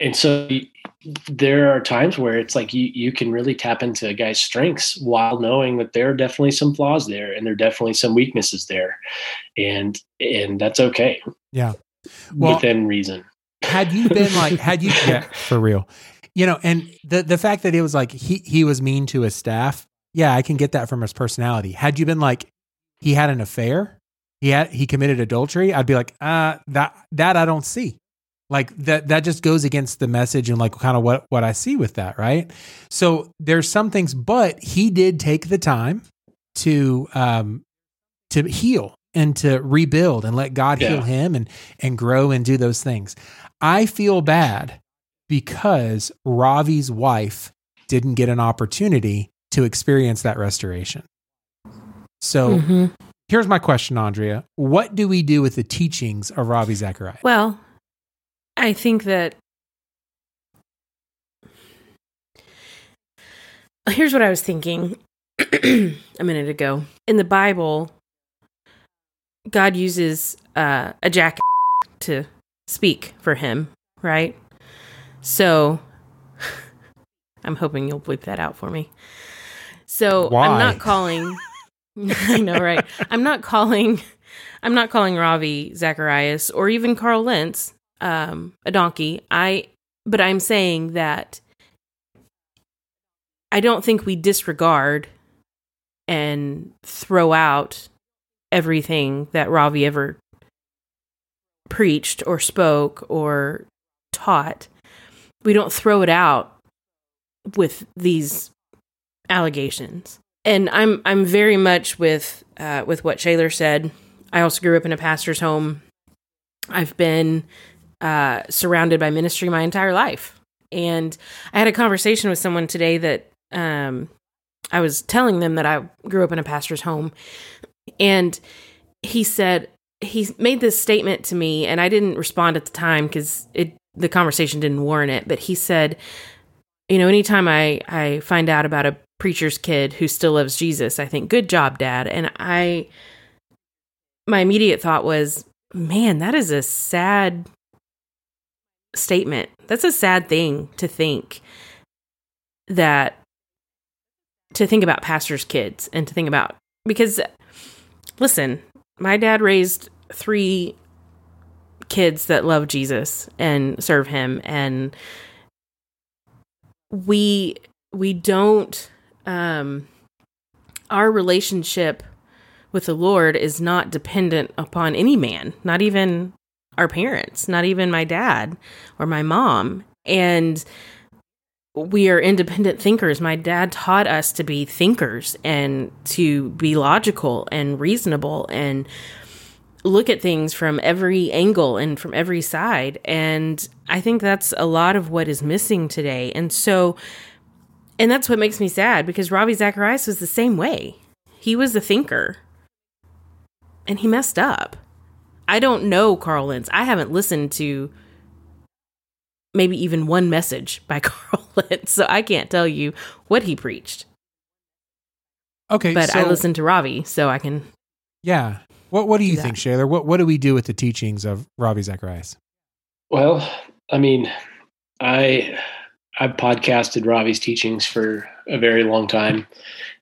and so there are times where it's like you you can really tap into a guy's strengths while knowing that there are definitely some flaws there and there are definitely some weaknesses there. And and that's okay. Yeah. Well- within reason. had you been like had you yeah for real. You know and the the fact that it was like he he was mean to his staff yeah i can get that from his personality. Had you been like he had an affair, he had he committed adultery, I'd be like, uh, that that I don't see. Like that that just goes against the message and like kind of what what I see with that, right? So there's some things, but he did take the time to um to heal and to rebuild and let God Yeah. heal him and and grow and do those things. I feel bad because Ravi's wife didn't get an opportunity to experience that restoration. So Mhm. here's my question, Andrea. What do we do with the teachings of Ravi Zacharias? Well, I think that here's what I was thinking a minute ago. In the Bible, God uses uh, a jack to speak for him, right? So I'm hoping you'll bleep that out for me. So Why? I'm not calling. I know, right? I'm not calling. I'm not calling Ravi Zacharias or even Carl Lentz um, a donkey. I, but I'm saying that I don't think we disregard and throw out everything that Ravi ever preached or spoke or taught. We don't throw it out with these allegations. And I'm I'm very much with uh, with what Shaler said. I also grew up in a pastor's home. I've been uh, surrounded by ministry my entire life, and I had a conversation with someone today that um, I was telling them that I grew up in a pastor's home, and he said he made this statement to me, and I didn't respond at the time because it the conversation didn't warrant it. But he said, you know, anytime I I find out about a preacher's kid who still loves Jesus, I think, good job, Dad. And I, my immediate thought was, man, that is a sad statement. That's a sad thing to think that to think about pastors' kids and to think about because listen, my dad raised three kids that love Jesus and serve him and we we don't um our relationship with the Lord is not dependent upon any man, not even our parents, not even my dad or my mom. And we are independent thinkers. My dad taught us to be thinkers and to be logical and reasonable and look at things from every angle and from every side. And I think that's a lot of what is missing today. And so, and that's what makes me sad because Ravi Zacharias was the same way. He was a thinker and he messed up. I don't know Carl Lentz. I haven't listened to maybe even one message by Carl Lentz, so I can't tell you what he preached. Okay, But I listened to Ravi, so I can. Yeah. What What do you do think, that. Shaler? What What do we do with the teachings of Ravi Zacharias? Well, I mean, I I've podcasted Ravi's teachings for a very long time,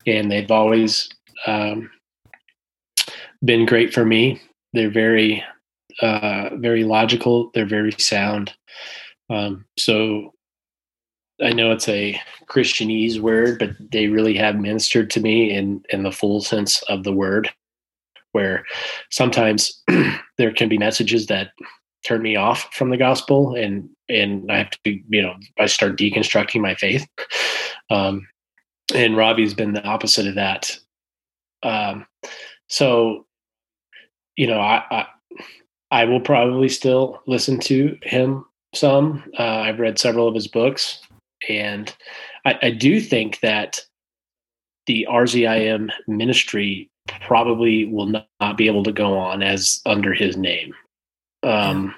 and they've always um, been great for me. They're very uh, very logical. They're very sound. Um, so I know it's a Christianese word, but they really have ministered to me in in the full sense of the word. Where sometimes there can be messages that turn me off from the gospel and and I have to you know I start deconstructing my faith um and Ravi's been the opposite of that um so you know I I, I will probably still listen to him some uh, I've read several of his books and I, I do think that the RZIM ministry probably will not, not be able to go on as under his name um,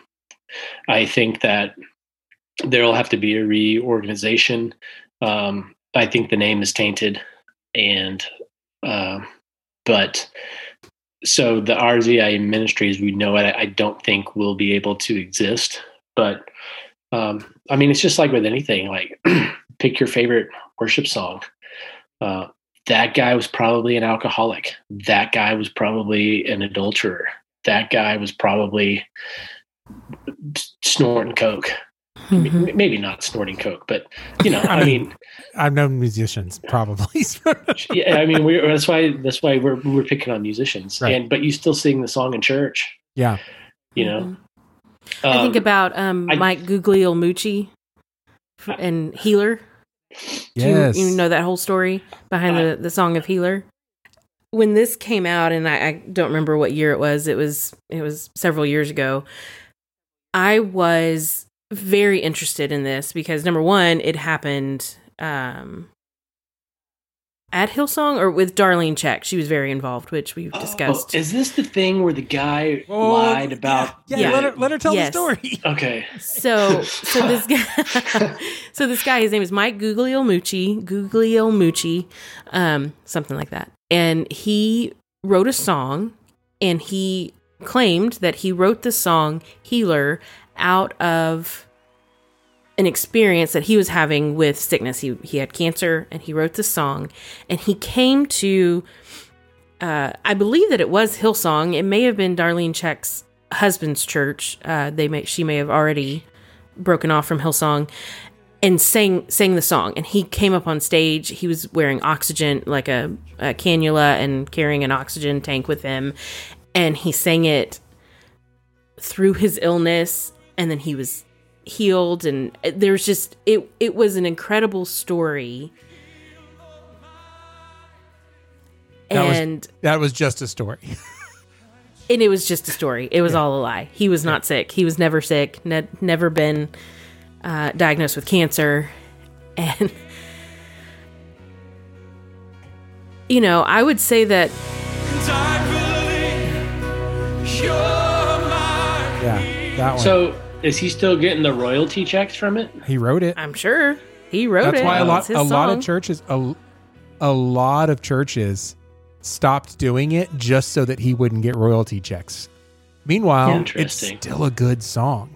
I think that there will have to be a reorganization. Um, I think the name is tainted, and uh, but so the RZIM ministry as we know it, I don't think will be able to exist. But um, I mean, it's just like with anything. Like, pick your favorite worship song. Uh, that guy was probably an alcoholic. That guy was probably an adulterer. That guy was probably snorting coke m- maybe not snorting coke, but you know, I, I mean, mean- I've known musicians probably. yeah, I mean, we that's why that's why we're we're picking on musicians, Right. and but you still sing the song in church, yeah. you know. Mhm. I think Um, about um, I- Mike Guglielmucci f- and Healer. Do you- Yes. you, know that whole story behind the, the song of Healer? When this came out, and I, I don't remember what year it was. It was it was several years ago. I was very interested in this because number one, it happened um, at Hillsong or with Darlene Zschech. She was very involved, which we've oh, discussed. is this the thing where the guy Whoa, lied about? Yeah, Yeah. Let, her, let her tell Yes. the story. Okay. So, so this guy, so this guy, his name is Mike Guglielmucci, Guglielmucci, um, something like that, and he wrote a song, and he claimed that he wrote the song "Healer" out of an experience that he was having with sickness. He he had cancer, and he wrote the song, and he came to. Uh, I believe that it was Hillsong. It may have been Darlene Zschech's husband's church. Uh, they may she may have already broken off from Hillsong and sang sang the song. And he came up on stage. He was wearing oxygen, like a, a cannula, and carrying an oxygen tank with him. And he sang it through his illness, and then he was healed. And there's just it. It was an incredible story. That was- and That was just a story. and it was just a story. It was all a lie. He was not sick. He was never sick. Ne- never been uh, diagnosed with cancer, and you know, I would say that Yeah, that one. So is he still getting the royalty checks from it? he wrote it. I'm sure he wrote That's it. That's why a lot his a lot of churches a, a lot of churches stopped doing it just so that he wouldn't get royalty checks. Meanwhile, it's still a good song,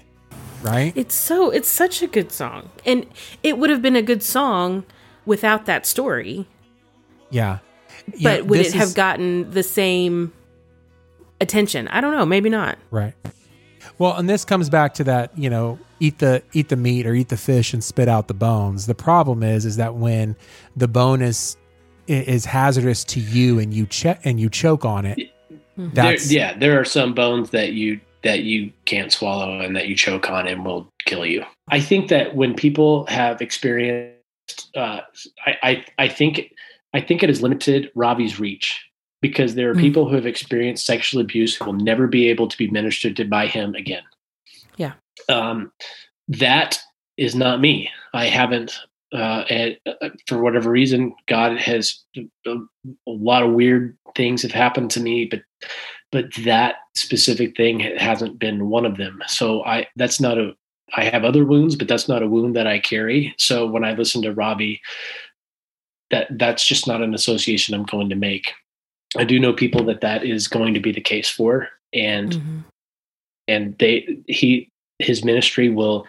right? It's so it's such a good song, and it would have been a good song without that story. Yeah. Yeah, But would it have is- gotten the same attention? I don't know. Maybe not. Right. Well, and this comes back to that, you know, eat the eat the meat or eat the fish and spit out the bones. The problem is is that when the bone is is hazardous to you and you check and you choke on it, There, yeah, there are some bones that you that you can't swallow and that you choke on and will kill you. I think that when people have experienced, uh, I, I I think I think it has limited Ravi's reach because there are Mm. people who have experienced sexual abuse who will never be able to be ministered to by him again. Yeah. um, that is not me. I haven't. Uh, and uh, for whatever reason, God has a, a lot of weird things have happened to me, but but that specific thing hasn't been one of them. So I that's not a I have other wounds, but that's not a wound that I carry. So when I listen to Ravi, that that's just not an association I'm going to make. I do know people that that is going to be the case for, and Mhm. and they he his ministry will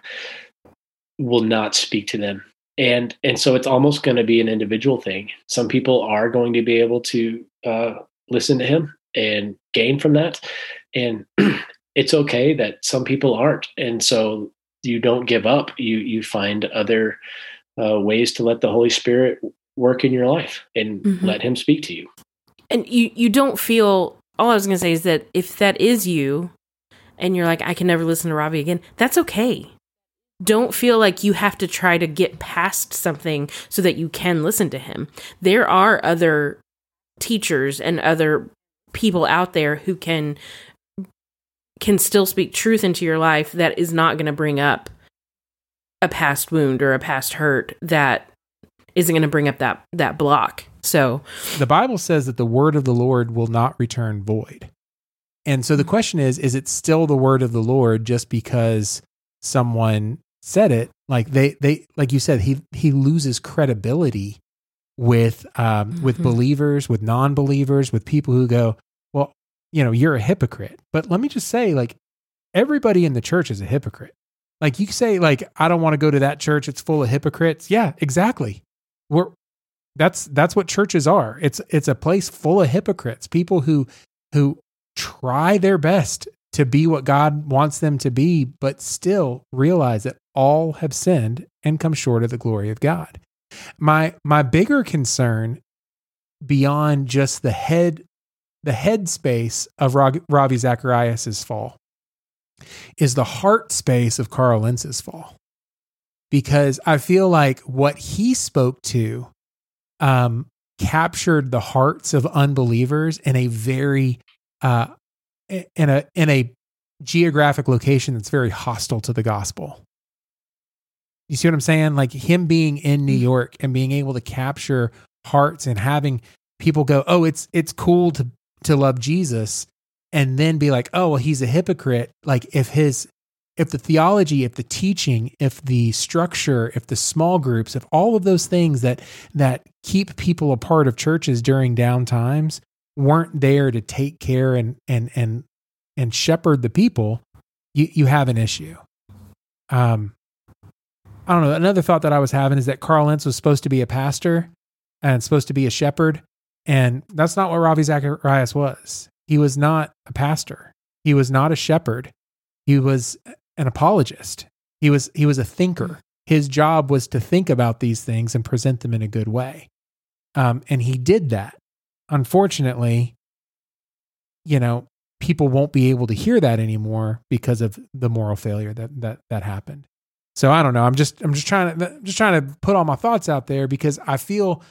will not speak to them. And and so it's almost going to be an individual thing. Some people are going to be able to uh, listen to him and gain from that. And it's okay that some people aren't. And so you don't give up. You you find other uh, ways to let the holy spirit work in your life and Mhm. let him speak to you and you you don't feel all i was going to say is that if that is you and you're like i can never listen to Ravi again that's okay. Don't feel like you have to try to get past something so that you can listen to him. There are other teachers and other people out there who can can still speak truth into your life that is not going to bring up a past wound or a past hurt that isn't going to bring up that that block so the Bible says that the word of the Lord will not return void. And so the question is is it still the word of the Lord just because someone said it? Like they they like you said he he loses credibility with um with Mhm. believers, with non-believers, with people who go, "Well, you know, you're a hypocrite." But let me just say like everybody in the church is a hypocrite. Like you say like I don't want to go to that church, it's full of hypocrites. Yeah, exactly. We're that's that's what churches are. It's it's a place full of hypocrites, people who who try their best to be what God wants them to be, but still realize that all have sinned and come short of the glory of God. My my bigger concern beyond just the head the head space of Ravi Zacharias's fall is the heart space of Carl Lentz's fall. Because I feel like what he spoke to um, captured the hearts of unbelievers in a very uh, in a in a geographic location that's very hostile to the gospel. You see what I'm saying? Like him being in New mm. York and being able to capture hearts and having people go, "Oh, it's it's cool to to love Jesus," and then be like, "Oh, well, he's a hypocrite." Like if his if the theology, if the teaching, if the structure, if the small groups, if all of those things that that keep people a part of churches during down times weren't there to take care and and and and shepherd the people, you you have an issue. Um, I don't know. Another thought that I was having is that Carl Lentz was supposed to be a pastor and supposed to be a shepherd, and that's not what Ravi Zacharias was. He was not a pastor. He was not a shepherd. He was an apologist. He was he was a thinker. His job was to think about these things and present them in a good way, um, and he did that. Unfortunately, you know, people won't be able to hear that anymore because of the moral failure that that that happened. So I don't know. I'm just I'm just trying to just trying to put all my thoughts out there because I feel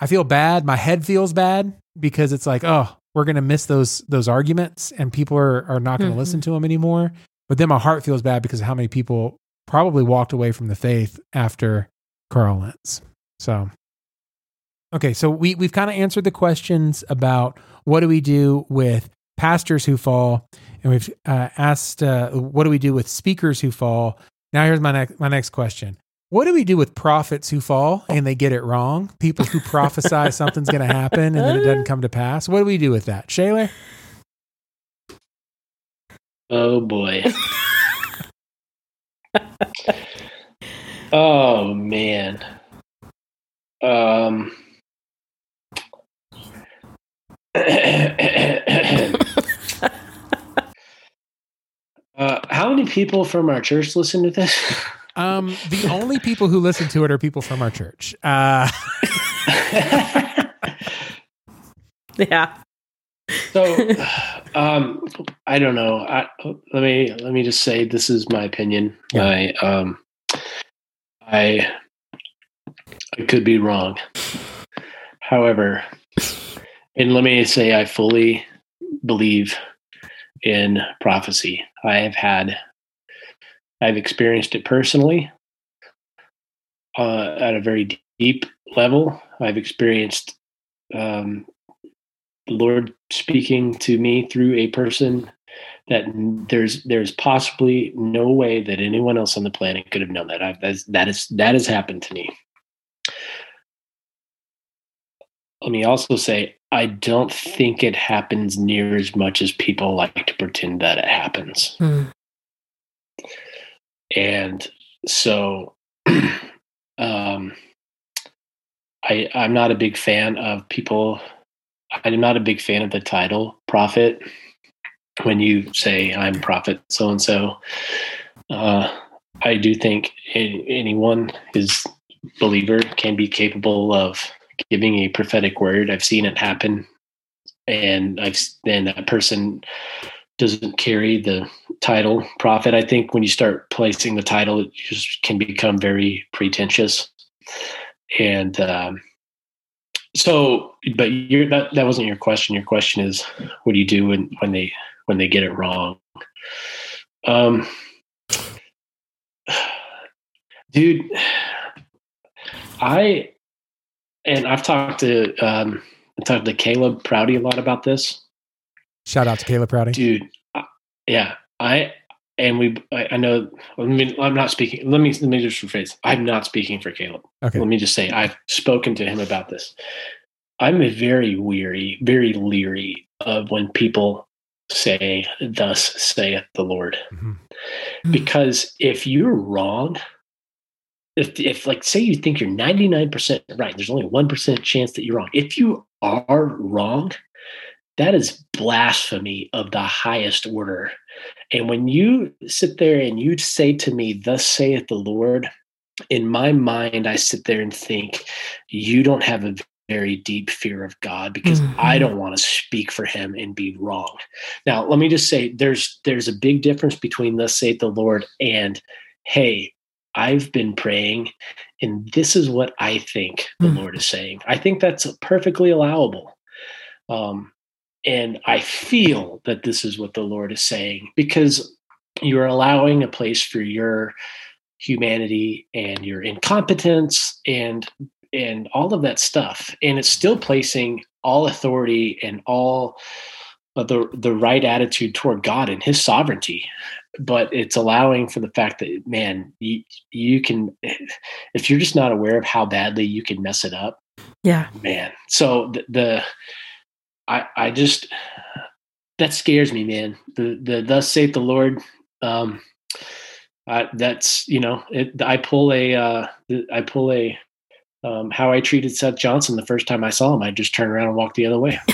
I feel bad. My head feels bad because it's like, oh, we're gonna miss those those arguments and people are are not gonna mm-hmm. listen to them anymore. But then my heart feels bad because of how many people probably walked away from the faith after Carl Lentz. So okay, so we we've kind of answered the questions about what do we do with pastors who fall, and we've uh, asked uh, what do we do with speakers who fall. Now here's my next my next question. What do we do with prophets who fall and they get it wrong? People who prophesy something's going to happen and then it doesn't come to pass. What do we do with that, Shaler? Oh boy. oh man. Um. Uh, how many people from our church listen to this? Um, the only people who listen to it are people from our church. Uh. yeah. So, um, I don't know. I, let me let me just say this is my opinion. Yeah. I um, I I could be wrong. However, and let me say I fully believe in prophecy. I have had, I've experienced it personally uh, at a very deep level. I've experienced um, the Lord speaking to me through a person that there's there's possibly no way that anyone else on the planet could have known that. I've, that's, that is that has happened to me. Let me also say I don't think it happens near as much as people like to pretend that it happens. Mm. And so um, I, I'm not a big fan of people. I'm not a big fan of the title prophet. When you say I'm prophet so and so, I do think anyone is believer can be capable of giving a prophetic word. I've seen it happen, and I've and that person doesn't carry the title prophet. I think when you start placing the title, it just can become very pretentious. And um, so, but you that that wasn't your question. Your question is, what do you do when when they when they get it wrong? Um, dude, I and I've talked to um, I talked to Caleb Prouty a lot about this. Shout out to Caleb Prouty, dude. Uh, yeah, I and we. I, I know. I mean, I'm not speaking. Let me let me just rephrase. I'm not speaking for Caleb. Okay. Let me just say I've spoken to him about this. I'm very weary, very leery of when people say, "Thus saith the Lord," mm-hmm. because if you're wrong if, if like say you think you're 99% right there's only 1% chance that you're wrong if you are wrong that is blasphemy of the highest order. And when you sit there and you say to me, Thus saith the Lord, in my mind, I sit there and think, You don't have a very deep fear of God because mm-hmm. I don't want to speak for him and be wrong. Now, let me just say there's there's a big difference between thus saith the Lord and hey, I've been praying and this is what I think the mm-hmm. Lord is saying. I think that's perfectly allowable. Um, and I feel that this is what the Lord is saying because you're allowing a place for your humanity and your incompetence and and all of that stuff. And it's still placing all authority and all the the right attitude toward God and his sovereignty. But it's allowing for the fact that man you, you can if you're just not aware of how badly you can mess it up yeah. man. So the, the I I just that scares me man the the thus saith the Lord um I, that's you know it, I pull a uh, I pull a um, how I treated Seth Johnson the first time I saw him. I just turn around and walk the other way.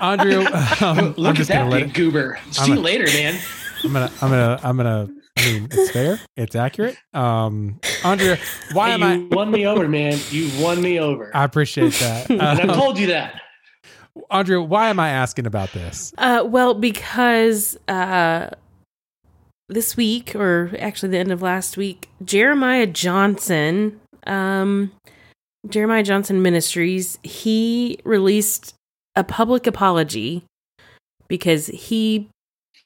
Andrew, um, look at that big goober. See you later, man. I'm gonna, I'm gonna, I'm gonna. I mean, it's fair. It's accurate. Um, Andrea, why hey, am you I? You won me over, man. You won me over. I appreciate that. and I told you that. Andrea, why am I asking about this? Uh, well, because uh, this week, or actually the end of last week, Jeremiah Johnson, um, Jeremiah Johnson Ministries, he released a public apology because he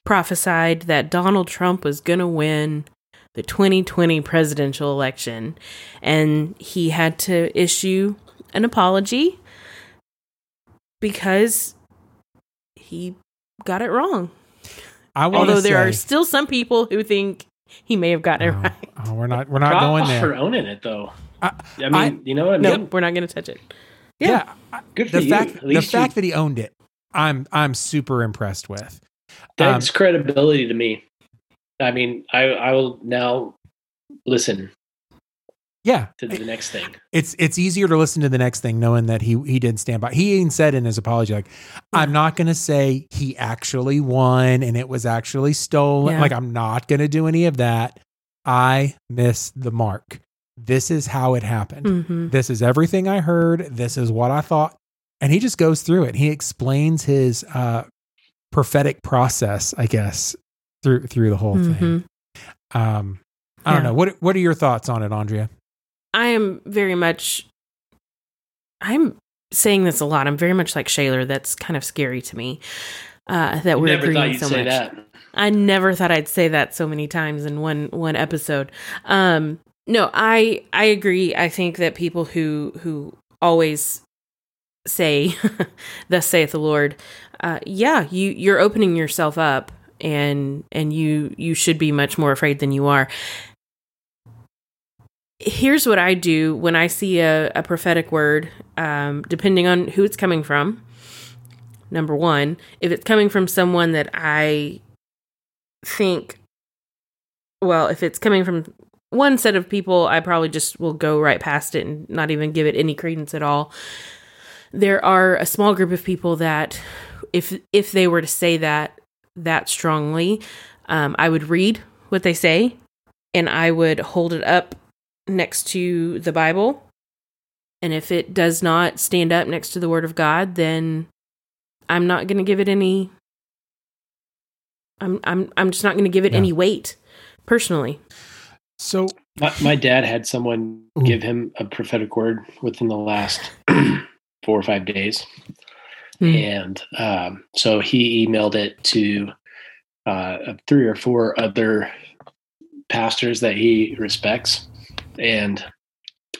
prophesied that Donald Trump was going to win the 2020 presidential election. And he had to issue an apology because he got it wrong. I Although there say, are still some people who think he may have gotten oh, it right. Oh, we're not. We're not going there. For owning it, though. I, I mean, I, you know what I mean. No, we're not going to touch it. Yeah, yeah good for the you. Fact, the fact that he owned it, I'm I'm super impressed with. That's um, credibility to me. I mean, I I will now listen yeah. to the next thing. It's it's easier to listen to the next thing knowing that he he didn't stand by. He even said in his apology like i'm not going to say he actually won and it was actually stolen. Yeah. like i'm not going to do any of that. I missed the mark. This is how it happened. Mm-hmm. this is everything i heard. This is what i thought. And he just goes through it. He explains his uh prophetic process i guess through through the whole mm-hmm. thing um I don't know. What What are your thoughts on it, Andrea? I am very much. I'm saying this a lot. I'm very much like Shaler. That's kind of scary to me. Uh, that we're never agreeing so much. That. I never thought I'd say that so many times in one one episode. Um, no, I I agree. I think that people who who always say, "Thus saith the Lord," uh, yeah, you you're opening yourself up, and and you you should be much more afraid than you are here's what I do when I see a, a prophetic word, um, depending on who it's coming from. Number one, if it's coming from someone that I think, well, if it's coming from one set of people, I probably just will go right past it and not even give it any credence at all. There are a small group of people that, if if they were to say that that strongly, um, I would read what they say and I would hold it up next to the Bible. And if it does not stand up next to the Word of God, then I'm not going to give it any. I'm I'm I'm just not going to give it yeah. any weight, personally. So my, my dad had someone Ooh. give him a prophetic word within the last four or five days, mm. and um, so he emailed it to uh, three or four other pastors that he respects and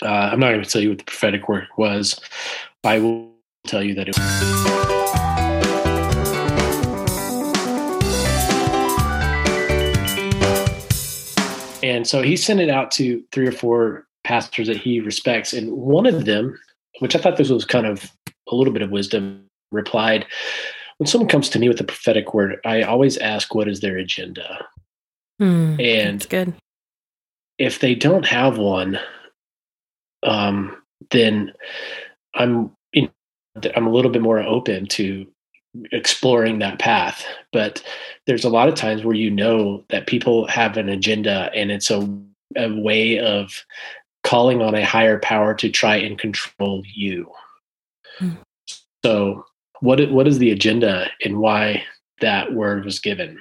uh, I'm not going to tell you what the prophetic word was. I will tell you that it. And so he sent it out to three or four pastors that he respects, and one of them, which I thought this was kind of a little bit of wisdom, replied, "When someone comes to me with a prophetic word, I always ask what is their agenda." Mm, and good if they don't have one, um, then I'm you I'm a little bit more open to exploring that path. But there's a lot of times where you know that people have an agenda and it's a, a way of calling on a higher power to try and control you. Mm. So what what is the agenda and why that word was given?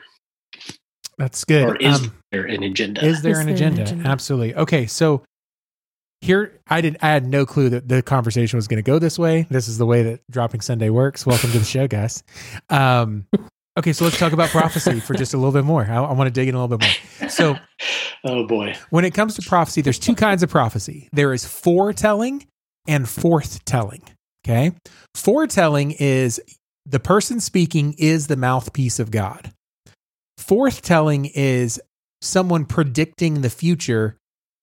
That's good. Or is um, there an agenda? Is there, is an, there agenda? an agenda? Absolutely. Okay, so here I did I had no clue that the conversation was going to go this way. This is the way that dropping Sunday works. Welcome to the show, guys. Um, okay, so let's talk about prophecy for just a little bit more. I, I want to dig in a little bit more. So, oh boy, when it comes to prophecy, there's two kinds of prophecy. There is foretelling and forthtelling. Okay, foretelling is the person speaking is the mouthpiece of God. Forthtelling is someone predicting the future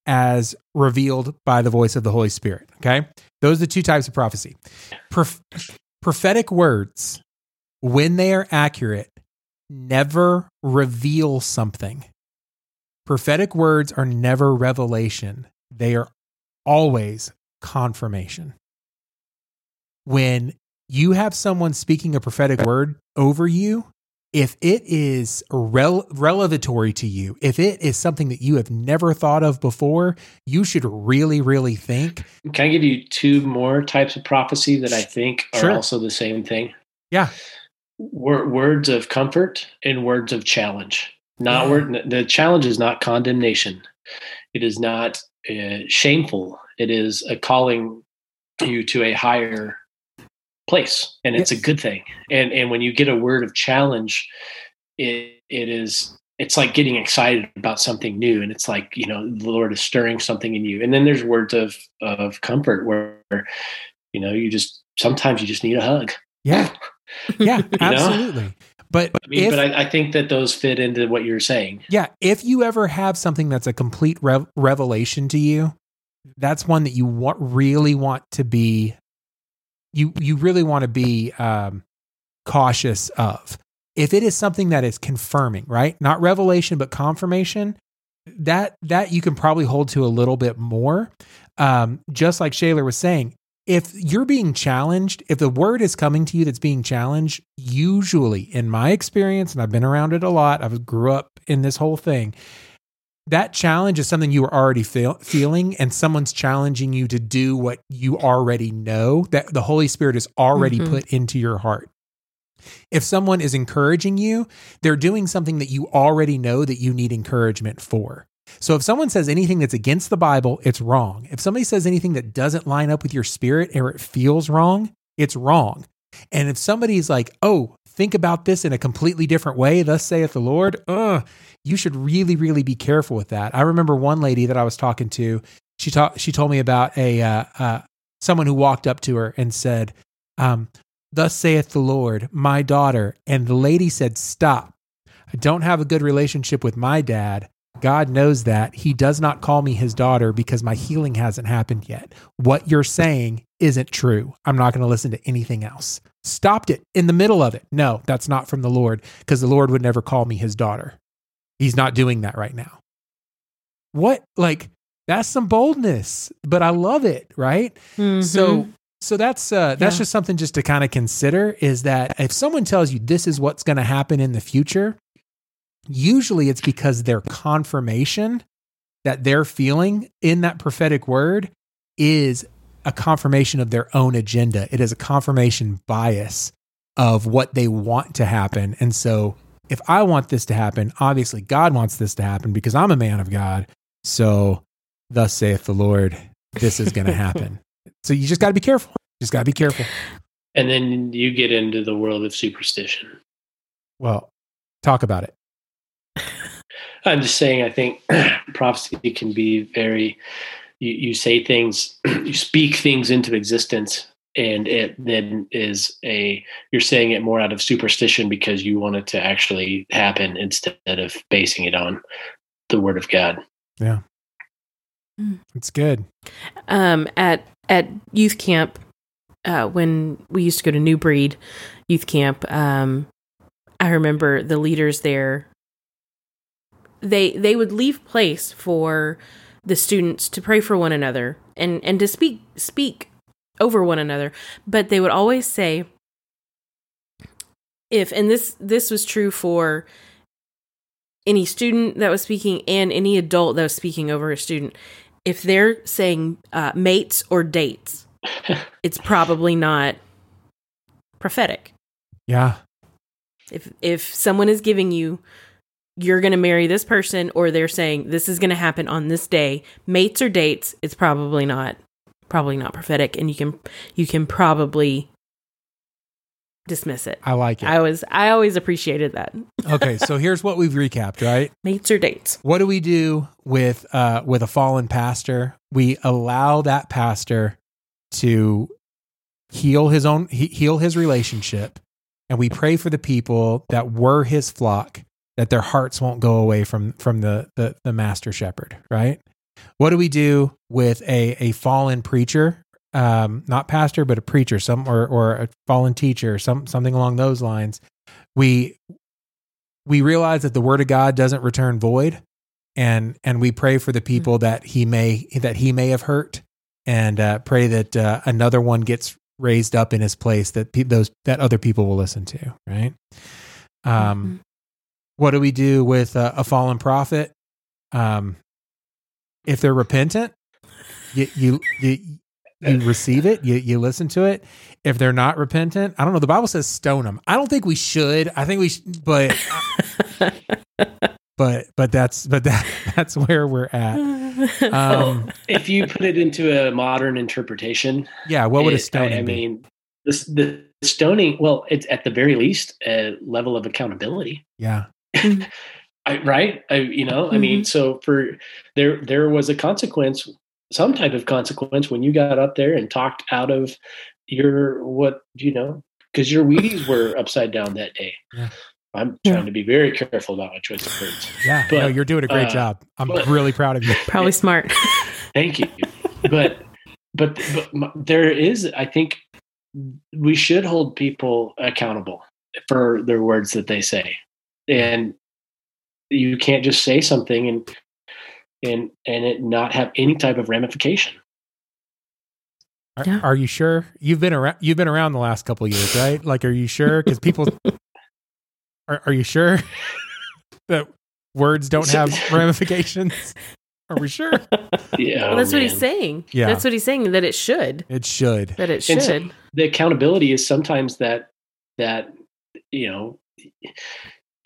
as revealed by the voice of the Holy Spirit. Okay. Those are the two types of prophecy. Pro- prophetic words, when they are accurate, never reveal something. Prophetic words are never revelation, they are always confirmation. When you have someone speaking a prophetic word over you, if it is rel- relevatory to you, if it is something that you have never thought of before, you should really, really think. Can I give you two more types of prophecy that I think are sure. also the same thing? Yeah. Words of comfort and words of challenge. Not yeah. word. The challenge is not condemnation. It is not uh, shameful. It is a calling you to a higher place and it's yes. a good thing and and when you get a word of challenge it it is it's like getting excited about something new and it's like you know the lord is stirring something in you and then there's words of of comfort where you know you just sometimes you just need a hug yeah yeah absolutely know? but I mean, if, but I, I, think that those fit into what you're saying yeah if you ever have something that's a complete rev- revelation to you that's one that you want really want to be you you really want to be um, cautious of. If it is something that is confirming, right? Not revelation, but confirmation, that that you can probably hold to a little bit more. Um, just like Shaler was saying, if you're being challenged, if the word is coming to you that's being challenged, usually in my experience, and I've been around it a lot, I grew up in this whole thing that challenge is something you were already feel, feeling and someone's challenging you to do what you already know that the holy spirit is already mm-hmm. put into your heart if someone is encouraging you they're doing something that you already know that you need encouragement for so if someone says anything that's against the bible it's wrong if somebody says anything that doesn't line up with your spirit or it feels wrong it's wrong and if somebody's like oh think about this in a completely different way thus saith the lord uh you should really, really be careful with that. I remember one lady that I was talking to. She talked. She told me about a uh, uh, someone who walked up to her and said, um, "Thus saith the Lord, my daughter." And the lady said, "Stop! I don't have a good relationship with my dad. God knows that. He does not call me his daughter because my healing hasn't happened yet. What you're saying isn't true. I'm not going to listen to anything else." Stopped it in the middle of it. No, that's not from the Lord because the Lord would never call me his daughter. He's not doing that right now. What like that's some boldness, but I love it, right? Mm-hmm. So so that's uh that's yeah. just something just to kind of consider is that if someone tells you this is what's going to happen in the future, usually it's because their confirmation that they're feeling in that prophetic word is a confirmation of their own agenda. It is a confirmation bias of what they want to happen. And so if I want this to happen, obviously God wants this to happen because I'm a man of God. So, thus saith the Lord, this is going to happen. so, you just got to be careful. Just got to be careful. And then you get into the world of superstition. Well, talk about it. I'm just saying, I think prophecy can be very, you, you say things, you speak things into existence and it then is a you're saying it more out of superstition because you want it to actually happen instead of basing it on the word of god. Yeah. Mm. it's good. Um at at youth camp uh when we used to go to new breed youth camp um i remember the leaders there they they would leave place for the students to pray for one another and and to speak speak over one another, but they would always say if and this this was true for any student that was speaking and any adult that was speaking over a student. If they're saying uh, mates or dates it's probably not prophetic. Yeah. if if someone is giving you you're going to marry this person or they're saying this is going to happen on this day mates or dates it's probably not probably not prophetic and you can you can probably dismiss it I like it. i was i always appreciated that okay, so here's what we've recapped, right? mates or dates What do we do with uh with a fallen pastor? We allow that pastor to heal his own he, heal his relationship and we pray for the people that were his flock that their hearts won't go away from from the the, the master shepherd, right? What do we do with a a fallen preacher? Um not pastor but a preacher, some or or a fallen teacher, some something along those lines. We we realize that the word of God doesn't return void and and we pray for the people that he may that he may have hurt and uh, pray that uh, another one gets raised up in his place that pe- those that other people will listen to right um what do we do with uh, a fallen prophet? Um if they're repentant you you you, you receive it you you listen to it. If they're not repentant i don't know the bible says stone them i don't think we should. I think we should but but but that's but that that's where we're at. Um if you put it into a modern interpretation, yeah what would a it- stoning I, I mean, this, the stoning. Well, it's at the very least a level of accountability, yeah I, right? I, you know, I mean, so for there, there was a consequence, some type of consequence when you got up there and talked out of your what you know, because your Wheaties were upside down that day. Yeah. I'm Yeah. trying to be very careful about my choice of words. yeah But, no you're doing a great uh, job i'm but- really proud of you probably smart Thank you. But but but m- there is, I think, we should hold people accountable for their words that they say, and you can't just say something and and and it not have any type of ramification. Are, Yeah. are you sure you've been around? You've been around the last couple of years, right? Like, are you sure? Because people, are, are you sure that words don't have ramifications? Are we sure? Yeah, well, oh, that's what he's saying Yeah. that's what he's saying that it should It should. that it should so the accountability is sometimes that that you know.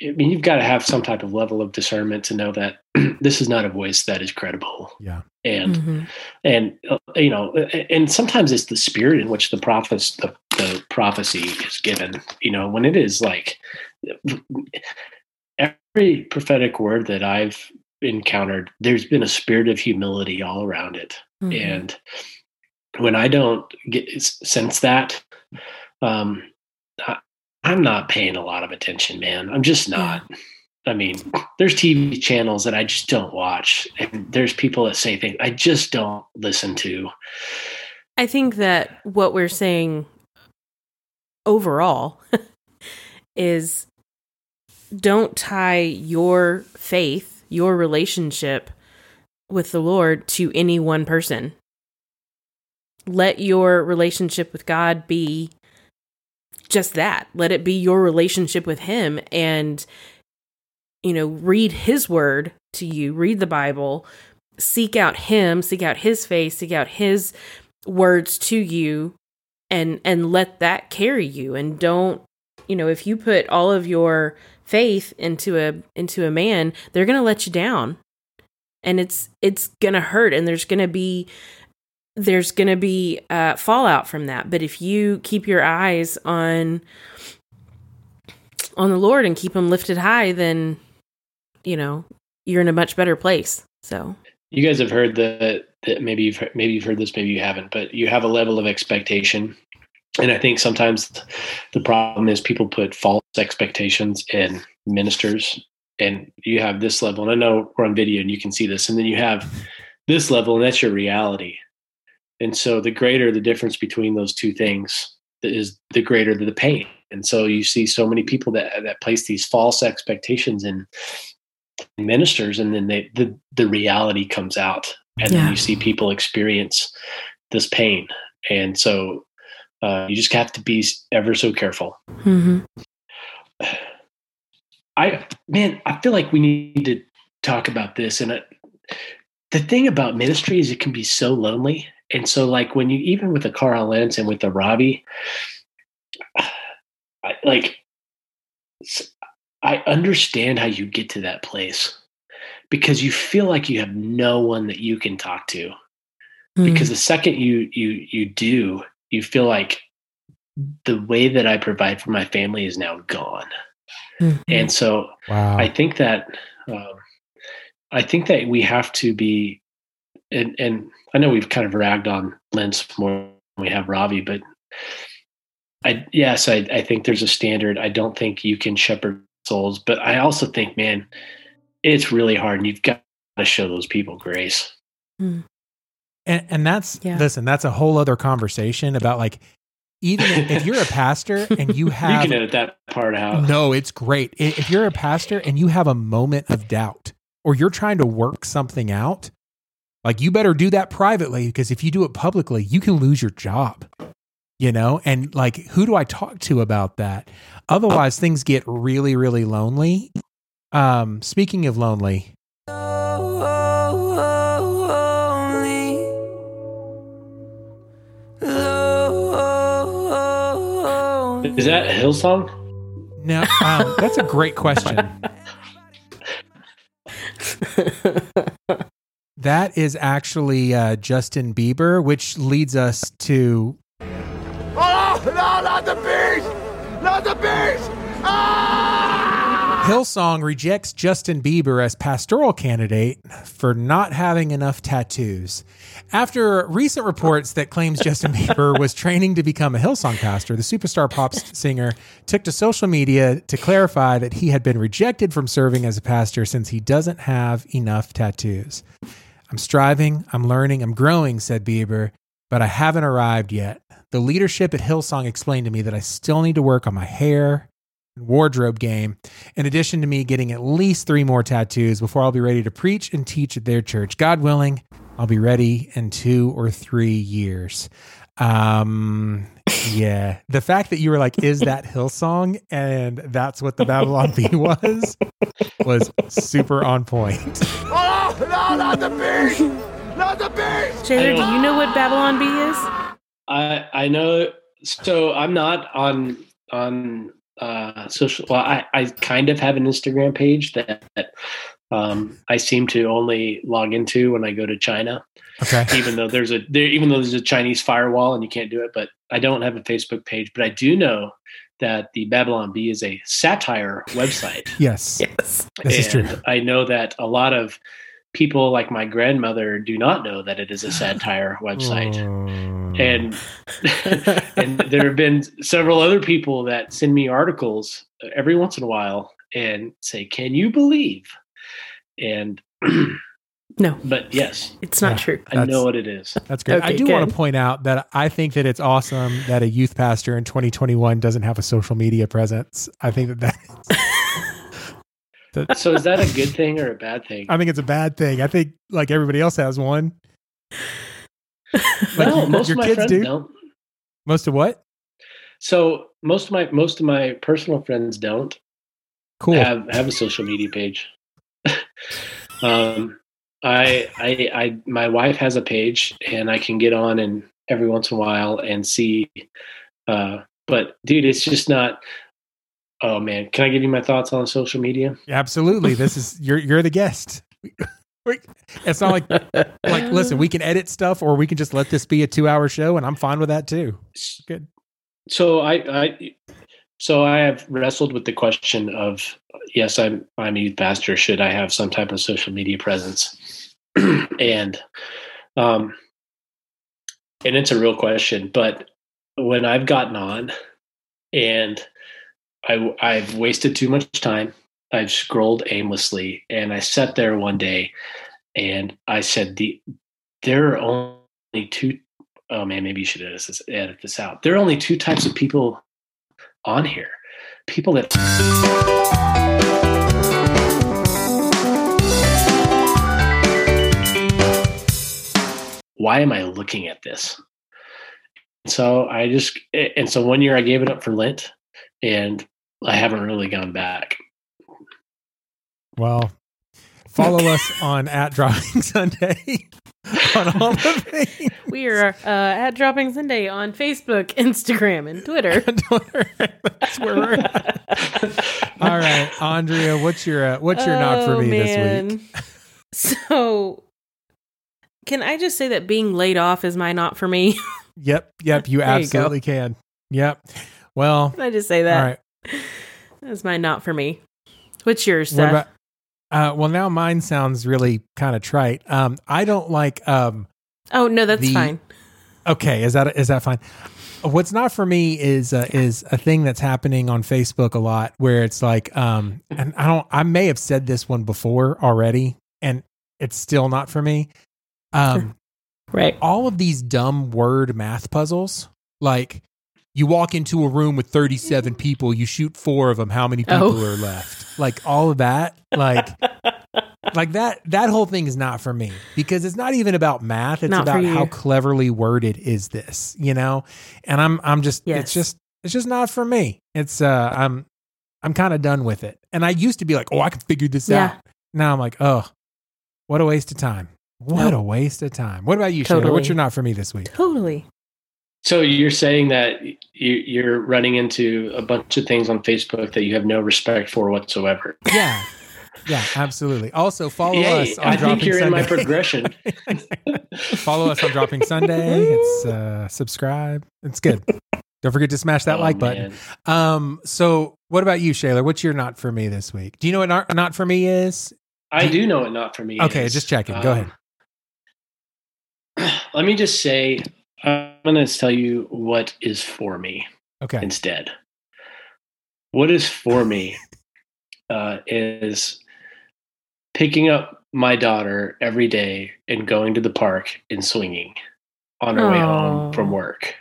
I mean, you've got to have some type of level of discernment to know that this is not a voice that is credible. Yeah. And Mhm. and uh, you know and sometimes it's the spirit in which the prophes the, the prophecy is given you know when it is like every prophetic word that i've encountered there's been a spirit of humility all around it Mhm. and when i don't get sense that um I, i'm not paying a lot of attention man. I'm just not. I mean there's tv channels that i just don't watch and there's people that say things i just don't listen to. I think that what we're saying overall is don't tie your faith, your relationship with the Lord to any one person. Let your relationship with God be just that. Let it be your relationship with Him and, you know, read His word to you, read the Bible, seek out Him, seek out His face, seek out His words to you and and let that carry you and don't you know if you put all of your faith into a into a man they're going to let you down and it's it's going to hurt and there's going to be there's going to be uh fallout from that. But if you keep your eyes on on the lord and keep them lifted high then you know you're in a much better place. So. You guys have heard that, that maybe you've maybe you've heard this maybe you haven't but you have a level of expectation. And i think sometimes the problem is people put false expectations in ministers and you have this level. And i know we're on video and you can see this. And then you have this level and that's your reality and so the greater the difference between those two things is the greater the pain and so you see so many people that that place these false expectations in ministers and then they the, the reality comes out and Yeah. then you see people experience this pain and so uh, you just have to be ever so careful. hmm I man, I feel like we need to talk about this. And it, the thing about ministry is it can be so lonely. And so, like when you even with the Carl Lentz and with the Ravi, I, like I understand how you get to that place because you feel like you have no one that you can talk to. Because the second you you you do, you feel like the way that I provide for my family is now gone. Mhm. And so Wow. I think that um, I think that we have to be, and, and I know we've kind of ragged on Lentz more than we have Ravi, but I yes, I, I think there's a standard. I don't think you can shepherd souls, but I also think, man, it's really hard, and you've got to show those people grace. Hmm. and, and that's Yeah. listen, that's a whole other conversation about like even if, if you're a pastor and you have you have can edit that part out. No, it's great. If you're a pastor and you have a moment of doubt or you're trying to work something out, like you better do that privately because if you do it publicly, you can lose your job. You know, and like who do I talk to about that? Otherwise things get really really lonely. Um speaking of lonely, Is that Hillsong? no, um, that's a great question. That is actually uh, Justin Bieber, which leads us to Oh, no, not the beast! Not the beast! Hillsong rejects Justin Bieber as pastoral candidate for not having enough tattoos. After recent reports that claims Justin Bieber was training to become a Hillsong pastor, the superstar pop singer took to social media to clarify that he had been rejected from serving as a pastor since he doesn't have enough tattoos. I'm striving, I'm learning, I'm growing, said Bieber, but I haven't arrived yet. The leadership at Hillsong explained to me that I still need to work on my hair and wardrobe game, in addition to me getting at least three more tattoos before I'll be ready to preach and teach at their church. God willing, I'll be ready in two or three years. Um, yeah. The fact that you were like, is that Hillsong? And that's what the Babylon Bee was, was super on point. Oh, no, not the beast! Not the beast! Shaler, do you know what Babylon Bee is? I I know. So I'm not on on uh, social. Well, I I kind of have an Instagram page that, that um, I seem to only log into when I go to China. Okay. Even though there's a there, even though there's a Chinese firewall and you can't do it, but I don't have a Facebook page. But I do know that the Babylon Bee is a satire website. Yes. Yes. This is true. I know that a lot of people, like my grandmother, do not know that it is a satire website. Mm. And and there have been several other people that send me articles every once in a while and say, "Can you believe?" And No, but yes, it's not Yeah. true. I know what it is. That's great. I Okay, do want to point out that I think that it's awesome that a youth pastor in 2021 doesn't have a social media presence. I think that that So is that a good thing or a bad thing? I think it's a bad thing. I think like everybody else has one. Like no, you- most your of my kids friends do? don't. Most of what? So most of my most of my personal friends don't. Cool. have have a social media page. um, I, I, I, my wife has a page, and I can get on and every once in a while and see. Uh, but dude, it's just not. Oh man, can I give you my thoughts on social media? Absolutely. This is you're you're the guest. It's not like like listen, we can edit stuff or we can just let this be a 2-hour show and I'm fine with that too. Good. So I, I, so I have wrestled with the question of yes, I'm I'm a youth pastor. Should I have some type of social media presence? and, um, and it's a real question. But when I've gotten on, and I I've wasted too much time. I've scrolled aimlessly, and I sat there one day, and I said, "the There are only two oh man, maybe you should edit this, edit this out. There are only two types of people on here. People that why am I looking at this? so I just and so one year I gave it up for Lent, and I haven't really gone back. Well, follow us on at Dropping Sunday on all the things. We are uh, at Dropping Sunday on Facebook, Instagram, and Twitter. That's where we're at. All right, Andrea, what's your uh, what's your not for Oh, me this week? So, can I just say that being laid off is my not for me? Yep, yep, you There you absolutely can. Yep. Well, can I just say that? right. That's my not for me. What's yours, What Seth? about? Uh, well, now mine sounds really kind of trite. Um, I don't like. Um, oh no, that's the- fine. okay, is that is that fine? What's not for me is uh, is a thing that's happening on Facebook a lot, where it's like, um, and I don't. I may have said this one before already, and it's still not for me. Um, Right. all of these dumb word math puzzles, like you walk into a room with 37 people, you shoot four of them, how many people Oh. are left? Like all of that, like like that that whole thing is not for me because it's not even about math, it's Not about how cleverly worded is this, you know? And I'm I'm just Yes. it's just it's just not for me. It's uh I'm I'm kind of done with it. And I used to be like, "Oh, I can figure this Yeah. out." Now I'm like, "Oh, what a waste of time." What Nope. a waste of time. What about you, Shaler? Totally. What's your not for me this week? Totally. So you're saying that you, you're running into a bunch of things on Facebook that you have no respect for whatsoever. Yeah. Yeah, absolutely. Also, follow Yay, us on I Dropping think you're in my Sunday. progression. follow us on Dropping Sunday. It's uh, subscribe. It's good. Don't forget to smash that Oh, like button. man. Um, so what about you, Shaler? What's your not for me this week? Do you know what not, not for me is? I do know it not for me. Is okay, is. just checking. Go ahead. ahead. Let me just say, I'm going to tell you what is for me Okay. instead. What is for me uh, is picking up my daughter every day and going to the park and swinging on her way home from work.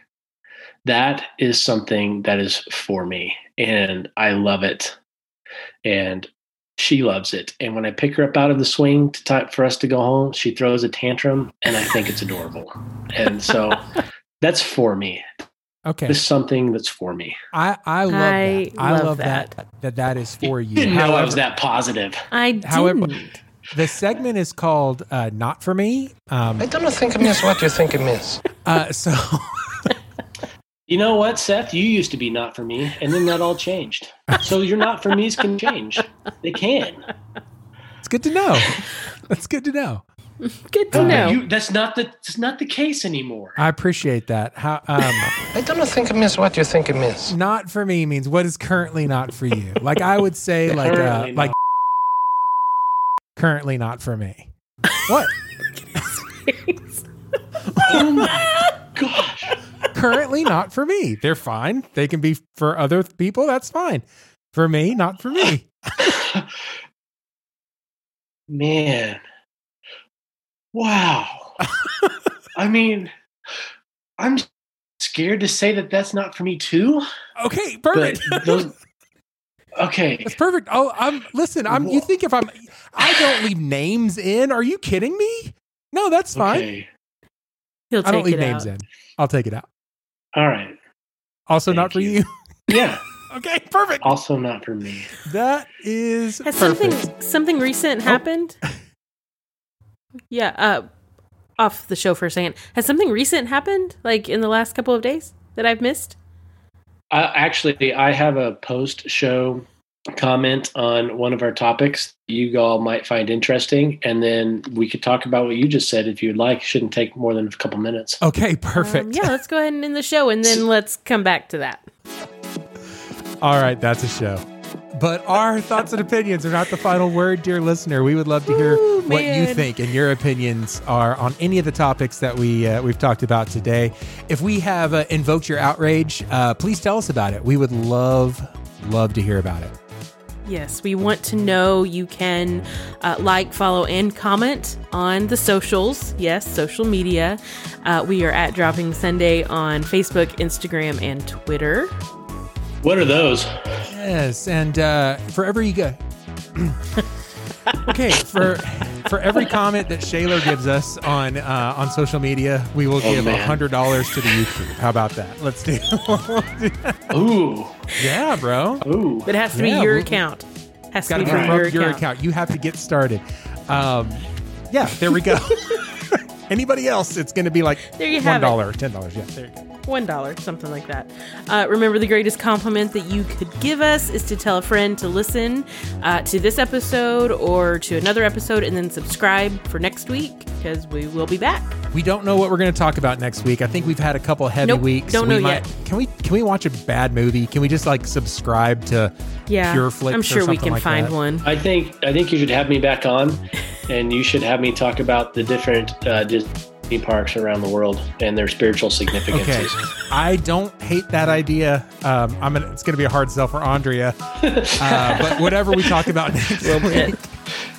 That is something that is for me, and I love it. And she loves it. And when I pick her up out of the swing to time for us to go home, she throws a tantrum, and I think it's adorable. And so that's for me. Okay. It's something that's for me. I, I love I that. I love love that. that that is for you. Didn't know I However, was that positive. I didn't. However- the segment is called uh, "Not for Me." Um, I don't think it means what you think it means. uh, so You know what, Seth? You used to be not for me, and then that all changed. So your not for me's can change. They can. it's good to know. That's good to know. Good to Uh, know. you- that's not the that's not the case anymore. I appreciate that. How um, I don't think it means what you think it means. not for me means what is currently not for you. Like I would say, like uh, Currently like not. currently not for me. What? oh my gosh! Currently not for me. They're fine. They can be for other people. That's fine. For me, not for me. Man, wow. I mean, I'm scared to say that that's not for me too. Okay, perfect. those, okay, That's perfect. Oh, I'm listen. I'm. You think if I'm, I don't leave names in? Are you kidding me? No, that's fine. okay, He'll I don't leave it names out. in. I'll take it out. All right. Also, Thank not for you. you. Yeah, okay, perfect. also not for me. That is Has perfect. something something recent happened? Yeah, uh off the show for a second. Has something recent happened like in the last couple of days that I've missed? Uh, actually, I have a post show comment on one of our topics you all might find interesting, and then we could talk about what you just said if you'd like. Shouldn't take more than a couple minutes. Okay, perfect. Um, yeah, let's go ahead and end the show and then let's come back to that. All right, that's a show. But our thoughts and opinions are not the final word, dear listener. We would love to hear Ooh, what you think and your opinions are on any of the topics that we uh, we've talked about today. If we have uh, invoked your outrage, uh, please tell us about it. We would love love to hear about it. Yes, we want to know. You can uh, like, follow, and comment on the socials. Yes, social media. Uh, we are at Dropping Sunday on Facebook, Instagram, and Twitter. What are those? Yes, and uh, forever you go. okay, for for every comment that Shaler gives us on uh, on social media, we will Oh, give a hundred dollars to the YouTube. How about that? Let's do. It. Ooh, yeah, bro. ooh. It has to Yeah, be your we- account. Has to be be from from your, your account. account. You have to get started. Um, yeah, there we go. Anybody else? It's going to be like There you one have it. dollar, ten dollars. Yeah, there you go. One dollar, something like that. Uh, remember, the greatest compliment that you could give us is to tell a friend to listen uh, to this episode or to another episode, and then subscribe for next week because we will be back. We don't know what we're going to talk about next week. I think we've had a couple heavy Nope, weeks. don't we know might, yet. Can we can we watch a bad movie? Can we just like subscribe to Yeah, Pure Flix I'm or sure we can like find that? one. I think I think you should have me back on, and you should have me talk about the different uh, Disney parks around the world and their spiritual significances. Okay, I don't hate that idea. Um, I'm gonna. It's gonna be a hard sell for Andrea, uh, but whatever we talk about next bit. week,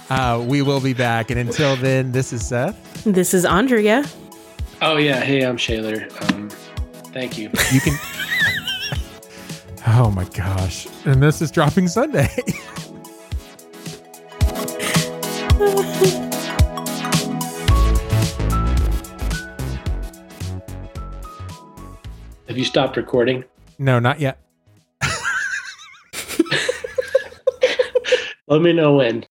uh, we will be back. And until then, this is Seth. This is Andrea. Oh yeah, hey, I'm Shaler. Um, thank you. You can. oh my gosh! And this is dropping Sunday. Have you stopped recording? no, not yet. Let me know when.